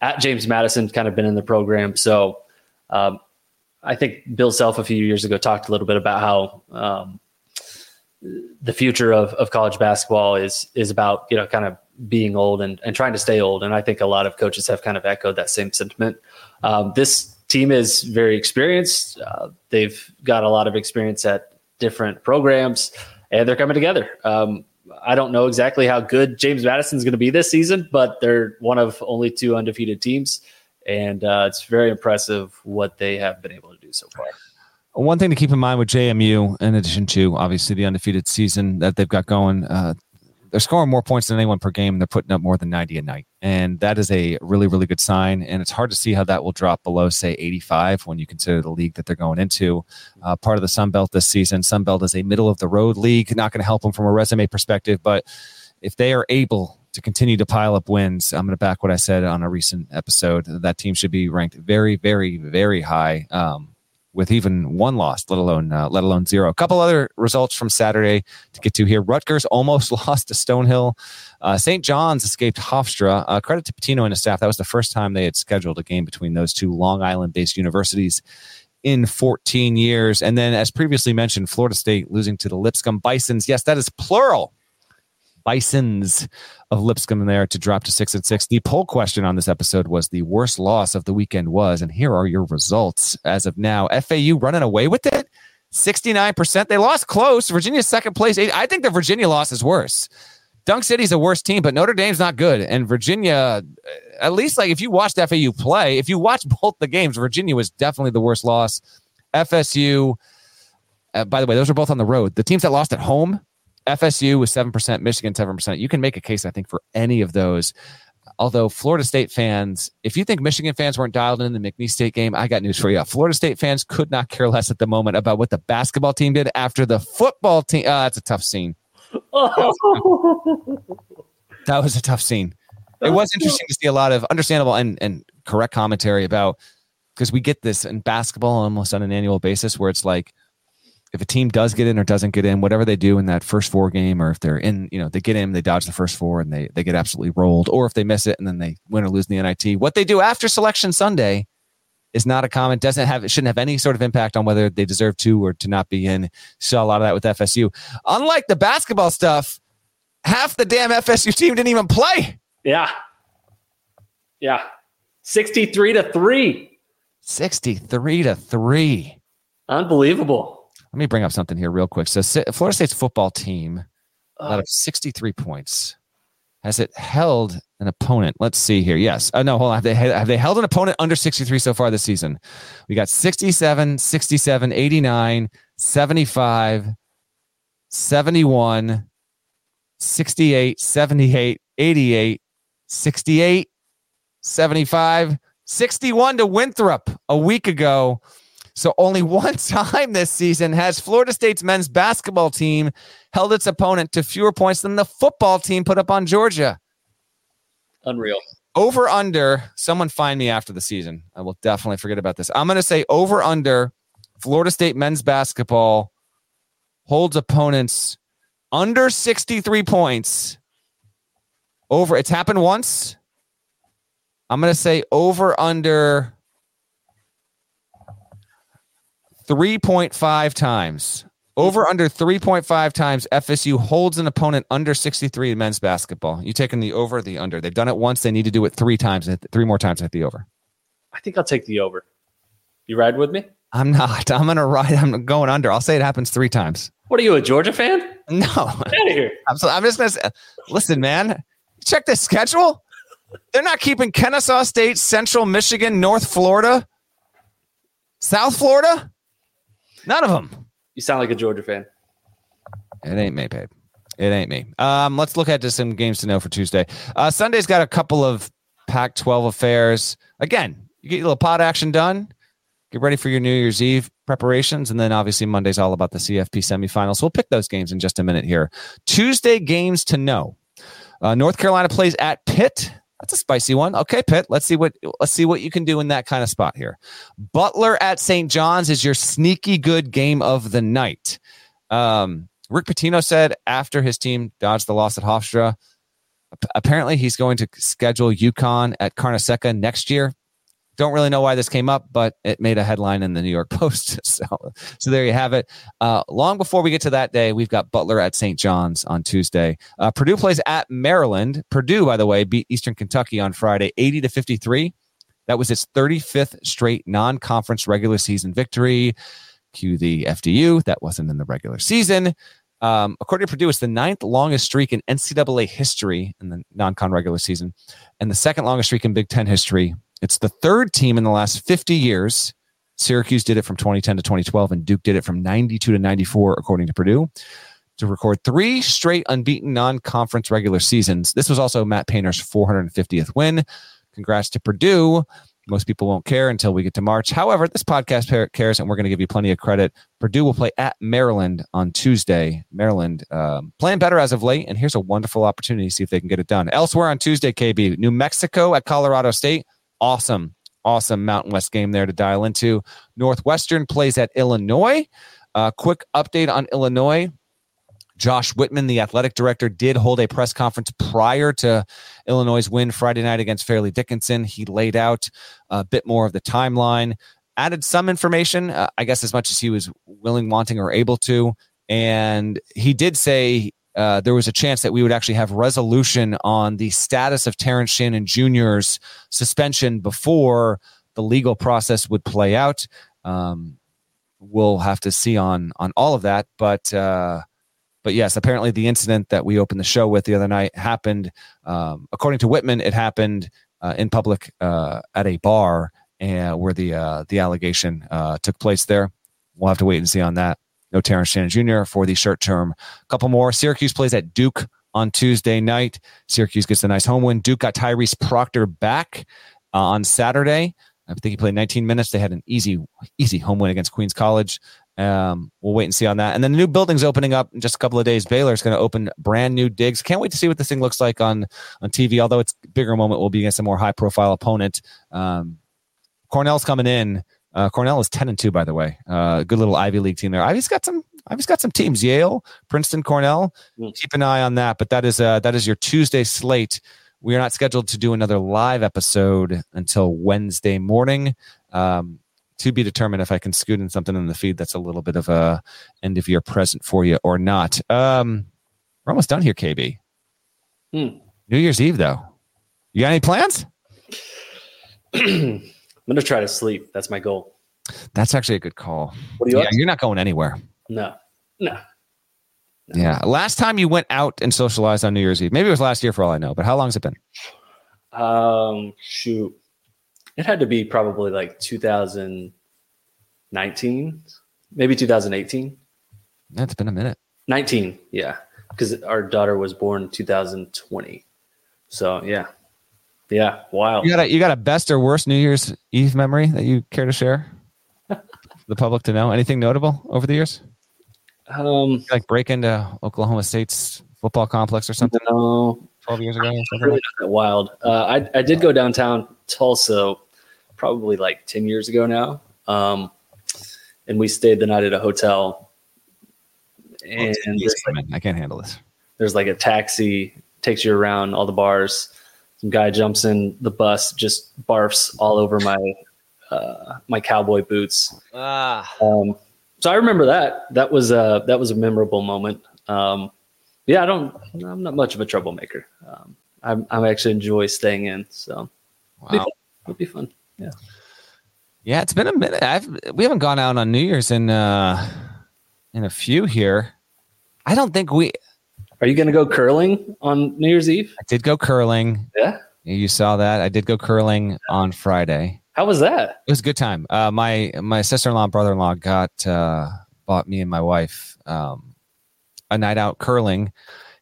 at James Madison, kind of been in the program. So Um, I think Bill Self a few years ago talked a little bit about how um, the future of, of college basketball is is about you know kind of being old and, and trying to stay old. And I think a lot of coaches have kind of echoed that same sentiment. Um, this team is very experienced. Uh, they've got a lot of experience at different programs, and they're coming together. Um, I don't know exactly how good James Madison is going to be this season, but they're one of only two undefeated teams, and uh, it's very impressive what they have been able to do so far. One thing to keep in mind with JMU, in addition to obviously the undefeated season that they've got going, uh, they're scoring more points than anyone per game. And they're putting up more than 90 a night. And that is a really, really good sign. And it's hard to see how that will drop below, say, 85 when you consider the league that they're going into. Uh, part of the Sun Belt this season. Sun Belt is a middle of the road league, not going to help them from a resume perspective. But if they are able to continue to pile up wins, I'm going to back what I said on a recent episode. That team should be ranked very, very, very high. Um, with even one loss, let alone uh, let alone zero. A couple other results from Saturday to get to here. Rutgers almost lost to Stonehill. Uh, St. John's escaped Hofstra. Uh, credit to Pitino and his staff. That was the first time they had scheduled a game between those two Long Island-based universities in 14 years. And then, as previously mentioned, Florida State losing to the Lipscomb Bisons. Yes, that is plural. Bisons of Lipscomb there to drop to six and six. The poll question on this episode was the worst loss of the weekend was, and here are your results as of now. FAU running away with it. 69%. They lost close. Virginia's second place. I think the Virginia loss is worse. Dunk City's a worse team, but Notre Dame's not good. And Virginia, at least like if you watched FAU play, if you watch both the games, Virginia was definitely the worst loss. FSU, uh, by the way, those are both on the road. The teams that lost at home, FSU was 7%, Michigan 7%. You can make a case, I think, for any of those. Although Florida State fans, if you think Michigan fans weren't dialed in the McNeese State game, I got news for you. Florida State fans could not care less at the moment about what the basketball team did after the football team. Uh, that's a tough scene. that was a tough scene. It was interesting to see a lot of understandable and, and correct commentary about because we get this in basketball almost on an annual basis where it's like, if a team does get in or doesn't get in, whatever they do in that first four game, or if they're in, you know, they get in, they dodge the first four and they they get absolutely rolled, or if they miss it and then they win or lose in the NIT. What they do after selection Sunday is not a comment, doesn't have it shouldn't have any sort of impact on whether they deserve to or to not be in. Saw a lot of that with FSU. Unlike the basketball stuff, half the damn FSU team didn't even play. Yeah. Yeah. 63 to 3. 63 to 3. Unbelievable. Let me bring up something here real quick. So, Florida State's football team, uh, out of 63 points, has it held an opponent? Let's see here. Yes. Oh, no, hold on. Have they, have they held an opponent under 63 so far this season? We got 67, 67, 89, 75, 71, 68, 78, 88, 68, 75, 61 to Winthrop a week ago. So only one time this season has Florida State's men's basketball team held its opponent to fewer points than the football team put up on Georgia. Unreal. Over under, someone find me after the season. I will definitely forget about this. I'm going to say over under Florida State men's basketball holds opponents under 63 points. Over, it's happened once. I'm going to say over under 3.5 times. Over mm-hmm. under 3.5 times FSU holds an opponent under 63 in men's basketball. You taking the over the under? They've done it once. They need to do it three times, three more times at the over. I think I'll take the over. You ride with me? I'm not. I'm going to ride. I'm going under. I'll say it happens three times. What are you, a Georgia fan? No. Get out of here. I'm, so, I'm just going to listen, man, check the schedule. They're not keeping Kennesaw State, Central Michigan, North Florida, South Florida. None of them. You sound like a Georgia fan. It ain't me, babe. It ain't me. Um, let's look at to some games to know for Tuesday. Uh, Sunday's got a couple of Pac-12 affairs. Again, you get your little pot action done. Get ready for your New Year's Eve preparations, and then obviously Monday's all about the CFP semifinals. We'll pick those games in just a minute here. Tuesday games to know. Uh, North Carolina plays at Pitt. That's a spicy one. Okay, Pitt. Let's see what let's see what you can do in that kind of spot here. Butler at St. John's is your sneaky good game of the night. Um, Rick Pitino said after his team dodged the loss at Hofstra, apparently he's going to schedule UConn at Carnesecca next year. Don't really know why this came up, but it made a headline in the New York Post. So, so there you have it. Uh, long before we get to that day, we've got Butler at St. John's on Tuesday. Uh, Purdue plays at Maryland. Purdue, by the way, beat Eastern Kentucky on Friday, 80 to 53. That was its 35th straight non conference regular season victory. Cue the FDU. That wasn't in the regular season. Um, according to Purdue, it's the ninth longest streak in NCAA history in the non con regular season, and the second longest streak in Big Ten history. It's the third team in the last 50 years. Syracuse did it from 2010 to 2012, and Duke did it from 92 to 94, according to Purdue, to record three straight unbeaten non conference regular seasons. This was also Matt Painter's 450th win. Congrats to Purdue. Most people won't care until we get to March. However, this podcast cares, and we're going to give you plenty of credit. Purdue will play at Maryland on Tuesday. Maryland um, playing better as of late, and here's a wonderful opportunity to see if they can get it done. Elsewhere on Tuesday, KB, New Mexico at Colorado State. Awesome, awesome Mountain West game there to dial into. Northwestern plays at Illinois. Uh, quick update on Illinois. Josh Whitman, the athletic director, did hold a press conference prior to Illinois' win Friday night against Fairleigh Dickinson. He laid out a bit more of the timeline, added some information, uh, I guess, as much as he was willing, wanting, or able to. And he did say uh, there was a chance that we would actually have resolution on the status of Terrence Shannon Jr.'s suspension before the legal process would play out. Um, we'll have to see on on all of that, but. Uh, but yes, apparently the incident that we opened the show with the other night happened. Um, according to Whitman, it happened uh, in public uh, at a bar and where the uh, the allegation uh, took place. There, we'll have to wait and see on that. No Terrence Shannon Jr. for the short term. A couple more. Syracuse plays at Duke on Tuesday night. Syracuse gets a nice home win. Duke got Tyrese Proctor back uh, on Saturday. I think he played 19 minutes. They had an easy, easy home win against Queens College. Um, we'll wait and see on that. And then the new building's opening up in just a couple of days. Baylor's going to open brand new digs. Can't wait to see what this thing looks like on on TV. Although it's bigger moment will be against a more high profile opponent. Um, Cornell's coming in. Uh, Cornell is ten and two, by the way. Uh, good little Ivy League team there. Ivy's got some. Ivy's got some teams. Yale, Princeton, Cornell. Mm. Keep an eye on that. But that is uh, that is your Tuesday slate. We are not scheduled to do another live episode until Wednesday morning. Um, to be determined if I can scoot in something in the feed that's a little bit of a end of year present for you or not. Um, we're almost done here, KB. Hmm. New Year's Eve, though. You got any plans? I'm gonna try to sleep. That's my goal. That's actually a good call. You? Yeah, you're not going anywhere. No, no. no. Yeah. Last time you went out and socialized on New Year's Eve, maybe it was last year for all I know. But how long has it been? Um, shoot, it had to be probably like 2019, maybe 2018. That's been a minute. 19, yeah, because our daughter was born 2020. So yeah, yeah, wow. You got a you got a best or worst New Year's Eve memory that you care to share? the public to know anything notable over the years? Um, like break into Oklahoma State's football complex or something. No, twelve years ago. Really not that wild. Uh, I I did go downtown Tulsa probably like 10 years ago now. Um, and we stayed the night at a hotel. And like, I can't handle this. There's like a taxi takes you around all the bars. Some guy jumps in the bus, just barfs all over my uh, my cowboy boots. Ah. Um, so I remember that. That was a that was a memorable moment. Um, yeah, I don't. I'm not much of a troublemaker. Um, I I actually enjoy staying in. So wow. it'd be fun. Yeah. Yeah, it's been a minute. I've we haven't gone out on New Year's in uh in a few here. I don't think we Are you going to go curling on New Year's Eve? I did go curling. Yeah. You saw that. I did go curling on Friday. How was that? It was a good time. Uh my my sister-in-law and brother-in-law got uh bought me and my wife um a night out curling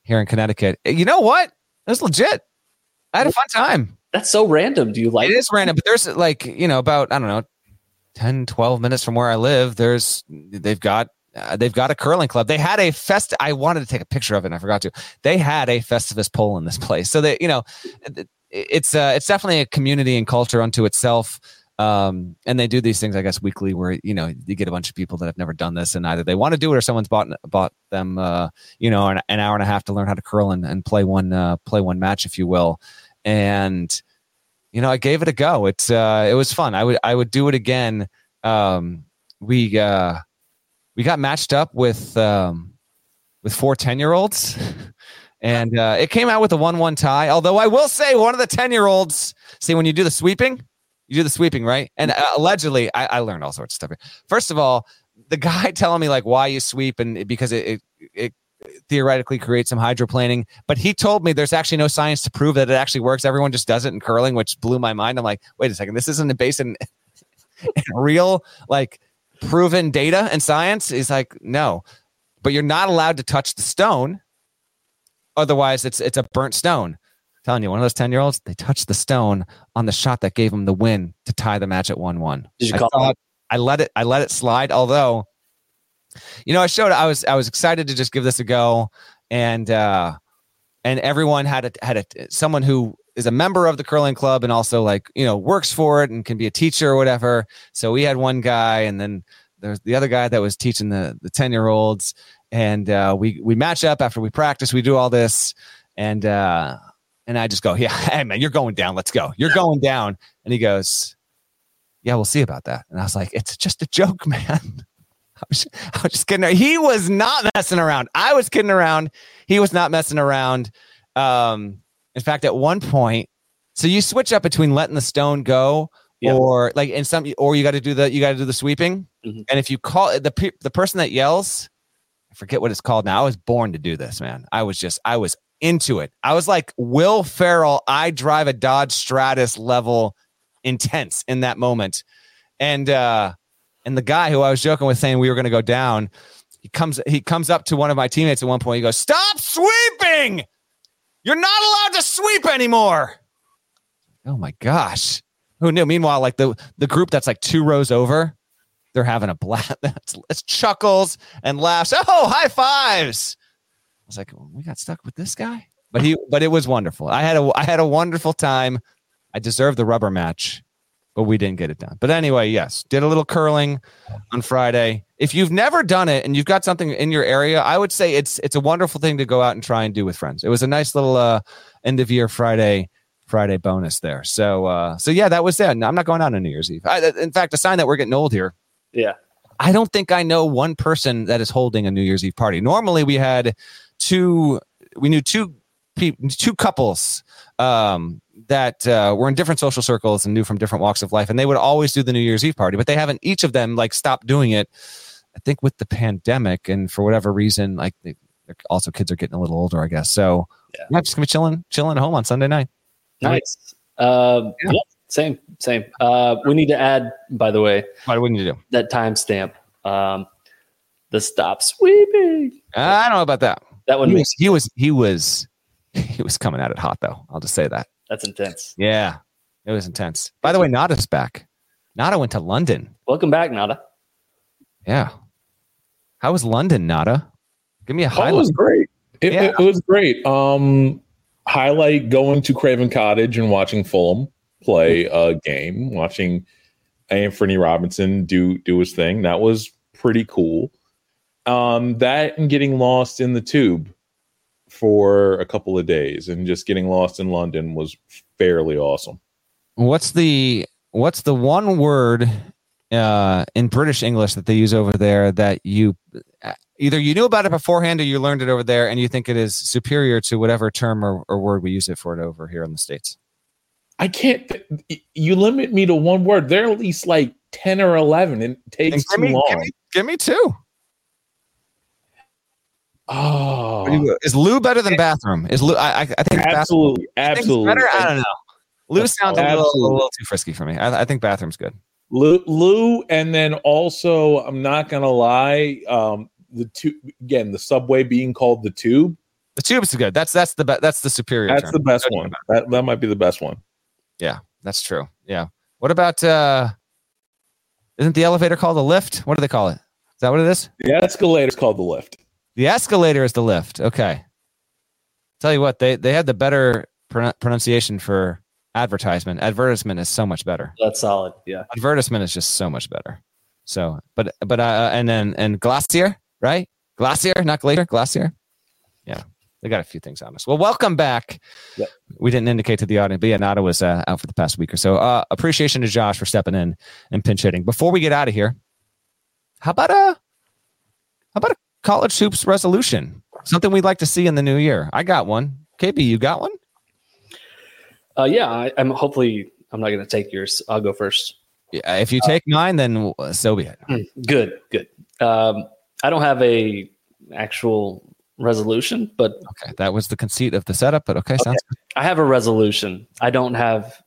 here in Connecticut. You know what? It was legit. I had a fun time. That's so random. Do you like it? Is random, but there's like, you know, about, I don't know, 10, 12 minutes from where I live, there's, they've got, uh, they've got a curling club. They had a fest. I wanted to take a picture of it and I forgot to. They had a Festivus pole in this place. So they, you know, it's, uh, it's definitely a community and culture unto itself. Um, and they do these things, I guess, weekly where, you know, you get a bunch of people that have never done this and either they want to do it or someone's bought, bought them, uh, you know, an, an hour and a half to learn how to curl and, and play one, uh, play one match, if you will and you know, I gave it a go. It's uh, it was fun. I would I would do it again. Um, we uh, we got matched up with um, with four 10 year olds. And uh, it came out with a 1 1 tie. Although I will say, one of the 10 year olds, see, when you do the sweeping, you do the sweeping, right? And uh, allegedly, I, I, learned all sorts of stuff. First of all, the guy telling me like why you sweep and because it, it, it theoretically creates some hydroplaning. But he told me there's actually no science to prove that it actually works. Everyone just does it in curling, which blew my mind. I'm like, wait a second, this isn't based in, in real, like proven data and science. He's like, no, but you're not allowed to touch the stone Otherwise, it's it's a burnt stone. I'm telling you, one of those 10 year olds, they touched the stone on the shot that gave them the win to tie the match at 1 1. Did you call I, thought, I let it I let it slide, although you know, I showed I was I was excited to just give this a go. And uh and everyone had a had a someone who is a member of the curling club and also like you know works for it and can be a teacher or whatever so we had one guy and then there's the other guy that was teaching the the 10 year olds and uh, we we match up after we practice. We do all this, and uh, and I just go, yeah, hey man, you're going down. Let's go. You're going down. And he goes, yeah, we'll see about that. And I was like, it's just a joke, man. I was, I was just kidding. He was not messing around. I was kidding around. He was not messing around. Um, in fact, at one point, so you switch up between letting the stone go yep. or like in some, or you got to do the you got to do the sweeping. Mm-hmm. And if you call the the person that yells I forget what it's called now. I was born to do this, man. I was just, I was into it. I was like Will Ferrell, I drive a Dodge Stratus level intense in that moment. And uh and the guy who I was joking with saying we were gonna go down, he comes he comes up to one of my teammates at one point. He goes, Stop sweeping! You're not allowed to sweep anymore. Oh my gosh. Oh, Who knew? Meanwhile, like the the group that's like two rows over, they're having a blast. it's chuckles and laughs. Oh, high fives. I was like, we got stuck with this guy, but he, but it was wonderful. I had a, I had a wonderful time. I deserved the rubber match, but we didn't get it done. But anyway, yes, did a little curling on Friday. If you've never done it and you've got something in your area, I would say it's it's a wonderful thing to go out and try and do with friends. It was a nice little uh, end of year Friday Friday bonus there. So uh, so yeah, that was it. I'm not going out on New Year's Eve. I, in fact, a sign that we're getting old here. Yeah. I don't think I know one person that is holding a New Year's Eve party. Normally, we had two. We knew two people, two couples um, that uh, were in different social circles and knew from different walks of life, and they would always do the New Year's Eve party. But they haven't. Each of them like stopped doing it. I think with the pandemic, and for whatever reason, like they, also kids are getting a little older, I guess. So yeah, I'm just gonna be chilling, chilling at home on Sunday night. Nice. Uh, yeah. yeah. Same, same. Uh, we need to add, by the way, what do we need to do? That timestamp. Um, the stop sweeping. I don't know about that. That one. He was, he was. He was. He was coming at it hot though. I'll just say that. That's intense. Yeah, it was intense. By the way, Nata's back. Nata went to London. Welcome back, Nata. Yeah. How was London, Nata? Give me a highlight. Oh, it was great. It, yeah. it, it was great. Um, highlight going to Craven Cottage and watching Fulham play a game, watching Antonee Robinson do do his thing. That was pretty cool. Um, that and getting lost in the tube for a couple of days and just getting lost in London was fairly awesome. What's the what's the one word uh, in British English that they use over there that you either you knew about it beforehand or you learned it over there and you think it is superior to whatever term or, or word we use it for it over here in the states? I can't. You limit me to one word. They're at least like ten or eleven. It takes too me, long. Give me, give me two. Oh, is loo better than bathroom? Is loo? I, I think absolutely, absolutely better. I don't know. Loo sounds a little, a little, too frisky for me. I, I, think bathroom's good. Loo, loo, and then also, I'm not gonna lie. Um, the two again, the subway being called the tube. The tube is good. That's that's the be- that's the superior. That's term. the best one. That that might be the best one. Yeah, that's true. Yeah. What about uh isn't the elevator called a lift? What do they call it? Is that what it is? The escalator is called the lift. The escalator is the lift. Okay. Tell you what, they they had the better pronunciation for advertisement. Advertisement is so much better. That's solid. Yeah. Advertisement is just so much better. So, but but uh and then and glacier, right? Glacier, not glacier, glacier. Yeah. they got a few things on us. Well, welcome back. Yep. We didn't indicate to the audience, but yeah, Nata was uh, out for the past week or so. Uh, appreciation to Josh for stepping in and pinch hitting. Before we get out of here, how about a how about a college hoops resolution? Something we'd like to see in the new year. I got one. KB, you got one? Uh, yeah, I, I'm hopefully I'm not going to take yours. I'll go first. Yeah, if you take mine, then so be it. Good, good. Um, I don't have a actual resolution, but okay, that was the conceit of the setup. But okay, okay. sounds. Good. I have a resolution. I don't have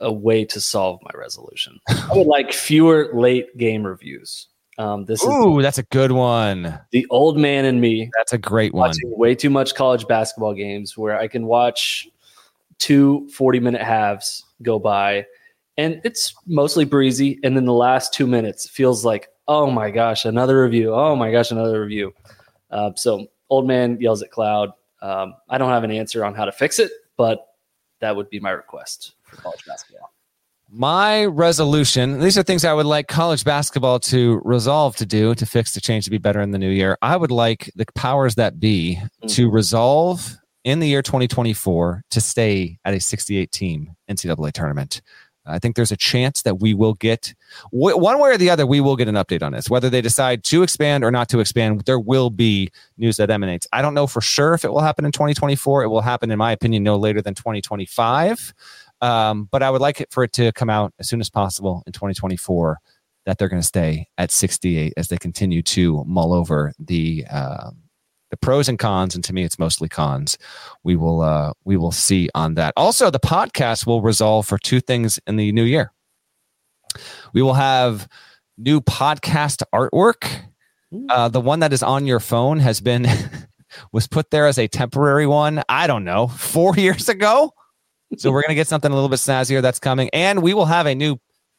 a way to solve my resolution. I would like fewer late game reviews. Um, this Ooh, is that's a good one. The old man and me. That's a great one. Way too much college basketball games where I can watch two 40 minute halves go by and it's mostly breezy. And then the last two minutes feels like, oh my gosh, another review. Oh my gosh, another review. Uh, so old man yells at cloud. Um, I don't have an answer on how to fix it, but that would be my request for college basketball. My resolution, these are things I would like college basketball to resolve to do to fix, to change, to be better in the new year. I would like the powers that be mm-hmm. to resolve in the year 2024 to stay at a 68 team NCAA tournament. I think there's a chance that we will get one way or the other. We will get an update on this, whether they decide to expand or not to expand. There will be news that emanates. I don't know for sure if it will happen in 2024. It will happen, in my opinion, no later than 2025. Um, but I would like it for it to come out as soon as possible in 2024 that they're going to stay at 68 as they continue to mull over the um, the pros and cons, and to me, it's mostly cons. We will uh, we will see on that. Also, the podcast will resolve for two things in the new year. We will have new podcast artwork. Uh, the one that is on your phone has been was put there as a temporary one. I don't know, four years ago. So we're gonna get something a little bit snazzier that's coming, and we will have a new,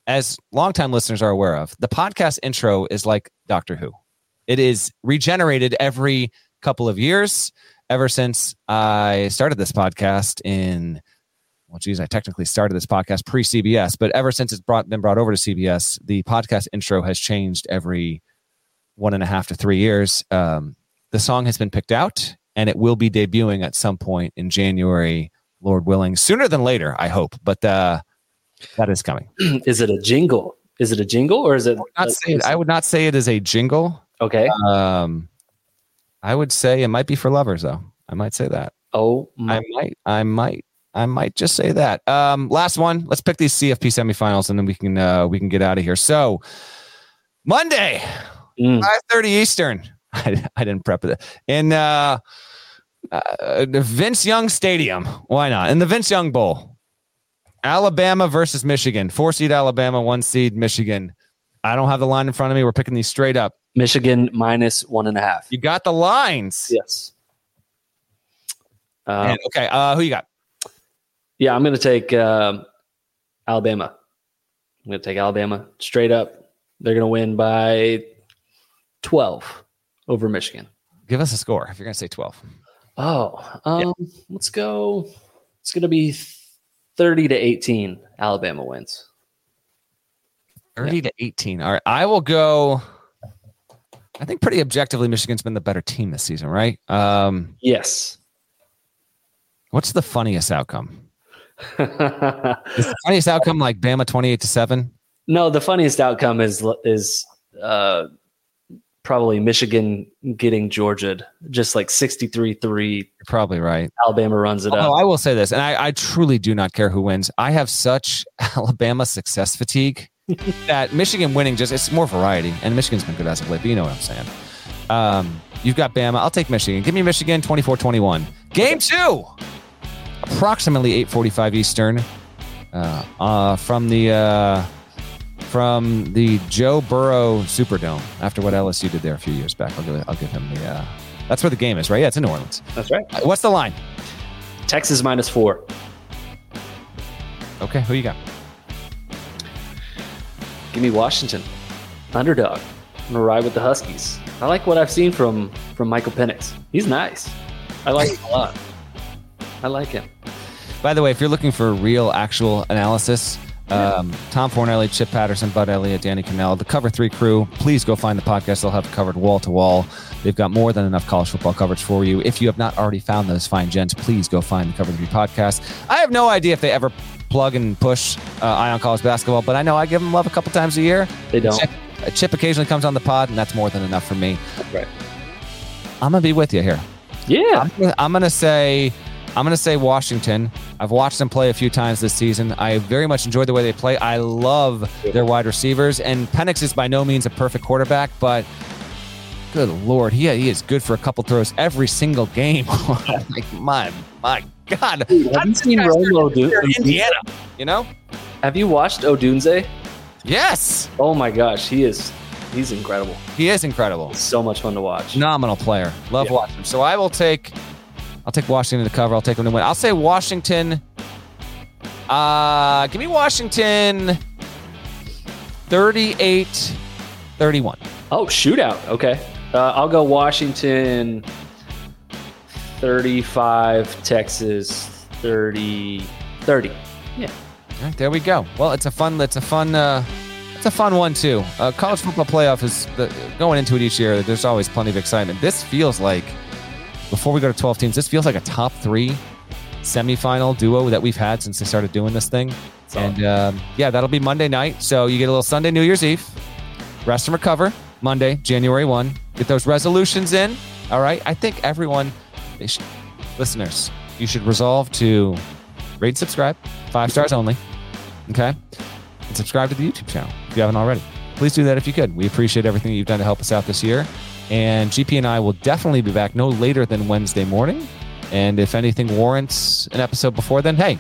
as longtime listeners are aware of, the podcast intro is like Doctor Who. It is regenerated every couple of years ever since I started this podcast in well, geez, I technically started this podcast pre CBS, but ever since it's brought been brought over to CBS, the podcast intro has changed every one and a half to three years. Um, the song has been picked out, and it will be debuting at some point in January, Lord willing, sooner than later. I hope, but uh, that is coming. is it a jingle? Is it a jingle, or is it? I would not say it, I would not say it is a jingle. Okay. Um, I would say it might be for lovers, though. I might say that. Oh, my. I might. I might. I might just say that. Um, last one. Let's pick these CFP semifinals, and then we can uh, we can get out of here. So Monday, mm. five thirty Eastern. I, I didn't prep it in uh, uh, the Vince Young Stadium. Why not in the Vince Young Bowl? Alabama versus Michigan. Four seed Alabama, one seed Michigan. I don't have the line in front of me. We're picking these straight up. Michigan minus one and a half. You got the lines. Yes. Uh, and, okay. Uh, who you got? Yeah, I'm going to take uh, Alabama. I'm going to take Alabama straight up. They're going to win by 12 over Michigan. Give us a score if you're going to say 12. Oh, um, yeah. let's go. It's going to be 30 to 18. Alabama wins. 30 yeah. to 18. All right. I will go. I think pretty objectively, Michigan's been the better team this season, right? Um, yes. What's the funniest outcome? is the funniest outcome like Bama twenty-eight to seven? No, the funniest outcome is is uh, probably Michigan getting Georgia, just like 63-3. You're probably right. Alabama runs it Although up. I will say this, and I, I truly do not care who wins. I have such Alabama success fatigue that Michigan winning just it's more variety, and Michigan's been good as of late. But you know what I'm saying. Um, you've got Bama. I'll take Michigan. Give me Michigan 24-21. Game two, approximately 8:45 Eastern, uh, uh, from the uh, from the Joe Burrow Superdome. After what LSU did there a few years back, I'll give I'll give him the. Uh, that's where the game is, right? Yeah, it's in New Orleans. That's right. Uh, what's the line? Texas minus four. Okay, who you got? Give me Washington. Underdog. I'm gonna ride with the Huskies. I like what I've seen from from Michael Penix. He's nice. I like him a lot. I like him. By the way, if you're looking for real, actual analysis, Um, Tom Fornelli, Chip Patterson, Bud Elliott, Danny Kanell, the Cover Three crew. Please go find the podcast. They'll have it covered wall to wall. They've got more than enough college football coverage for you. If you have not already found those fine gents, please go find the Cover Three podcast. I have no idea if they ever plug and push uh, Eye on College basketball, but I know I give them love a couple times a year. They don't. Chip, Chip occasionally comes on the pod, and that's more than enough for me. Right. I'm gonna be with you here. Yeah. I'm I'm gonna say I'm going to say Washington. I've watched them play a few times this season. I very much enjoy the way they play. I love their wide receivers. And Penix is by no means a perfect quarterback, but good Lord, he, he is good for a couple throws every single game. like, my, my God. Dude, have you seen Romo do Indiana, you know? Have you watched Odunze? Yes. Oh my gosh, he is he's incredible. He is incredible. It's so much fun to watch. Phenomenal player. Love Yeah. watching him. So I will take I'll take Washington to cover. I'll take them to win. I'll say Washington. Uh give me Washington 38 31. Oh, shootout. Okay. Uh, I'll go Washington 35, Texas 30 30. Yeah. All right, there we go. Well, it's a fun. It's a fun. Uh, it's a fun one too. Uh, college football playoff is the, going into it each year. There's always plenty of excitement. This feels like before we go to 12 teams. This feels like a top three semifinal duo that we've had since they started doing this thing. And um, yeah, that'll be Monday night. So you get a little Sunday, New Year's Eve, rest and recover. Monday, January 1. Get those resolutions in. All right. I think everyone, should, listeners, you should resolve to rate, subscribe, five stars only. Okay. And subscribe to the YouTube channel if you haven't already. Please do that if you could. We appreciate everything that you've done to help us out this year. And GP and I will definitely be back no later than Wednesday morning. And if anything warrants an episode before then, hey,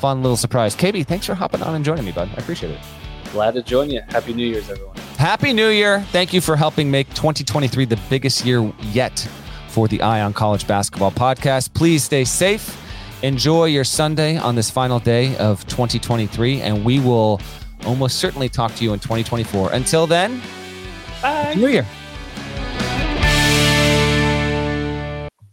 fun little surprise. KB, thanks for hopping on and joining me, bud. I appreciate it. Glad to join you. Happy New Year's, everyone. Happy New Year. Thank you for helping make 2023 the biggest year yet for the Eye on College Basketball Podcast. Please stay safe. Enjoy your Sunday on this final day of 2023, and we will almost certainly talk to you in 2024. Until then, Bye. Happy New Year.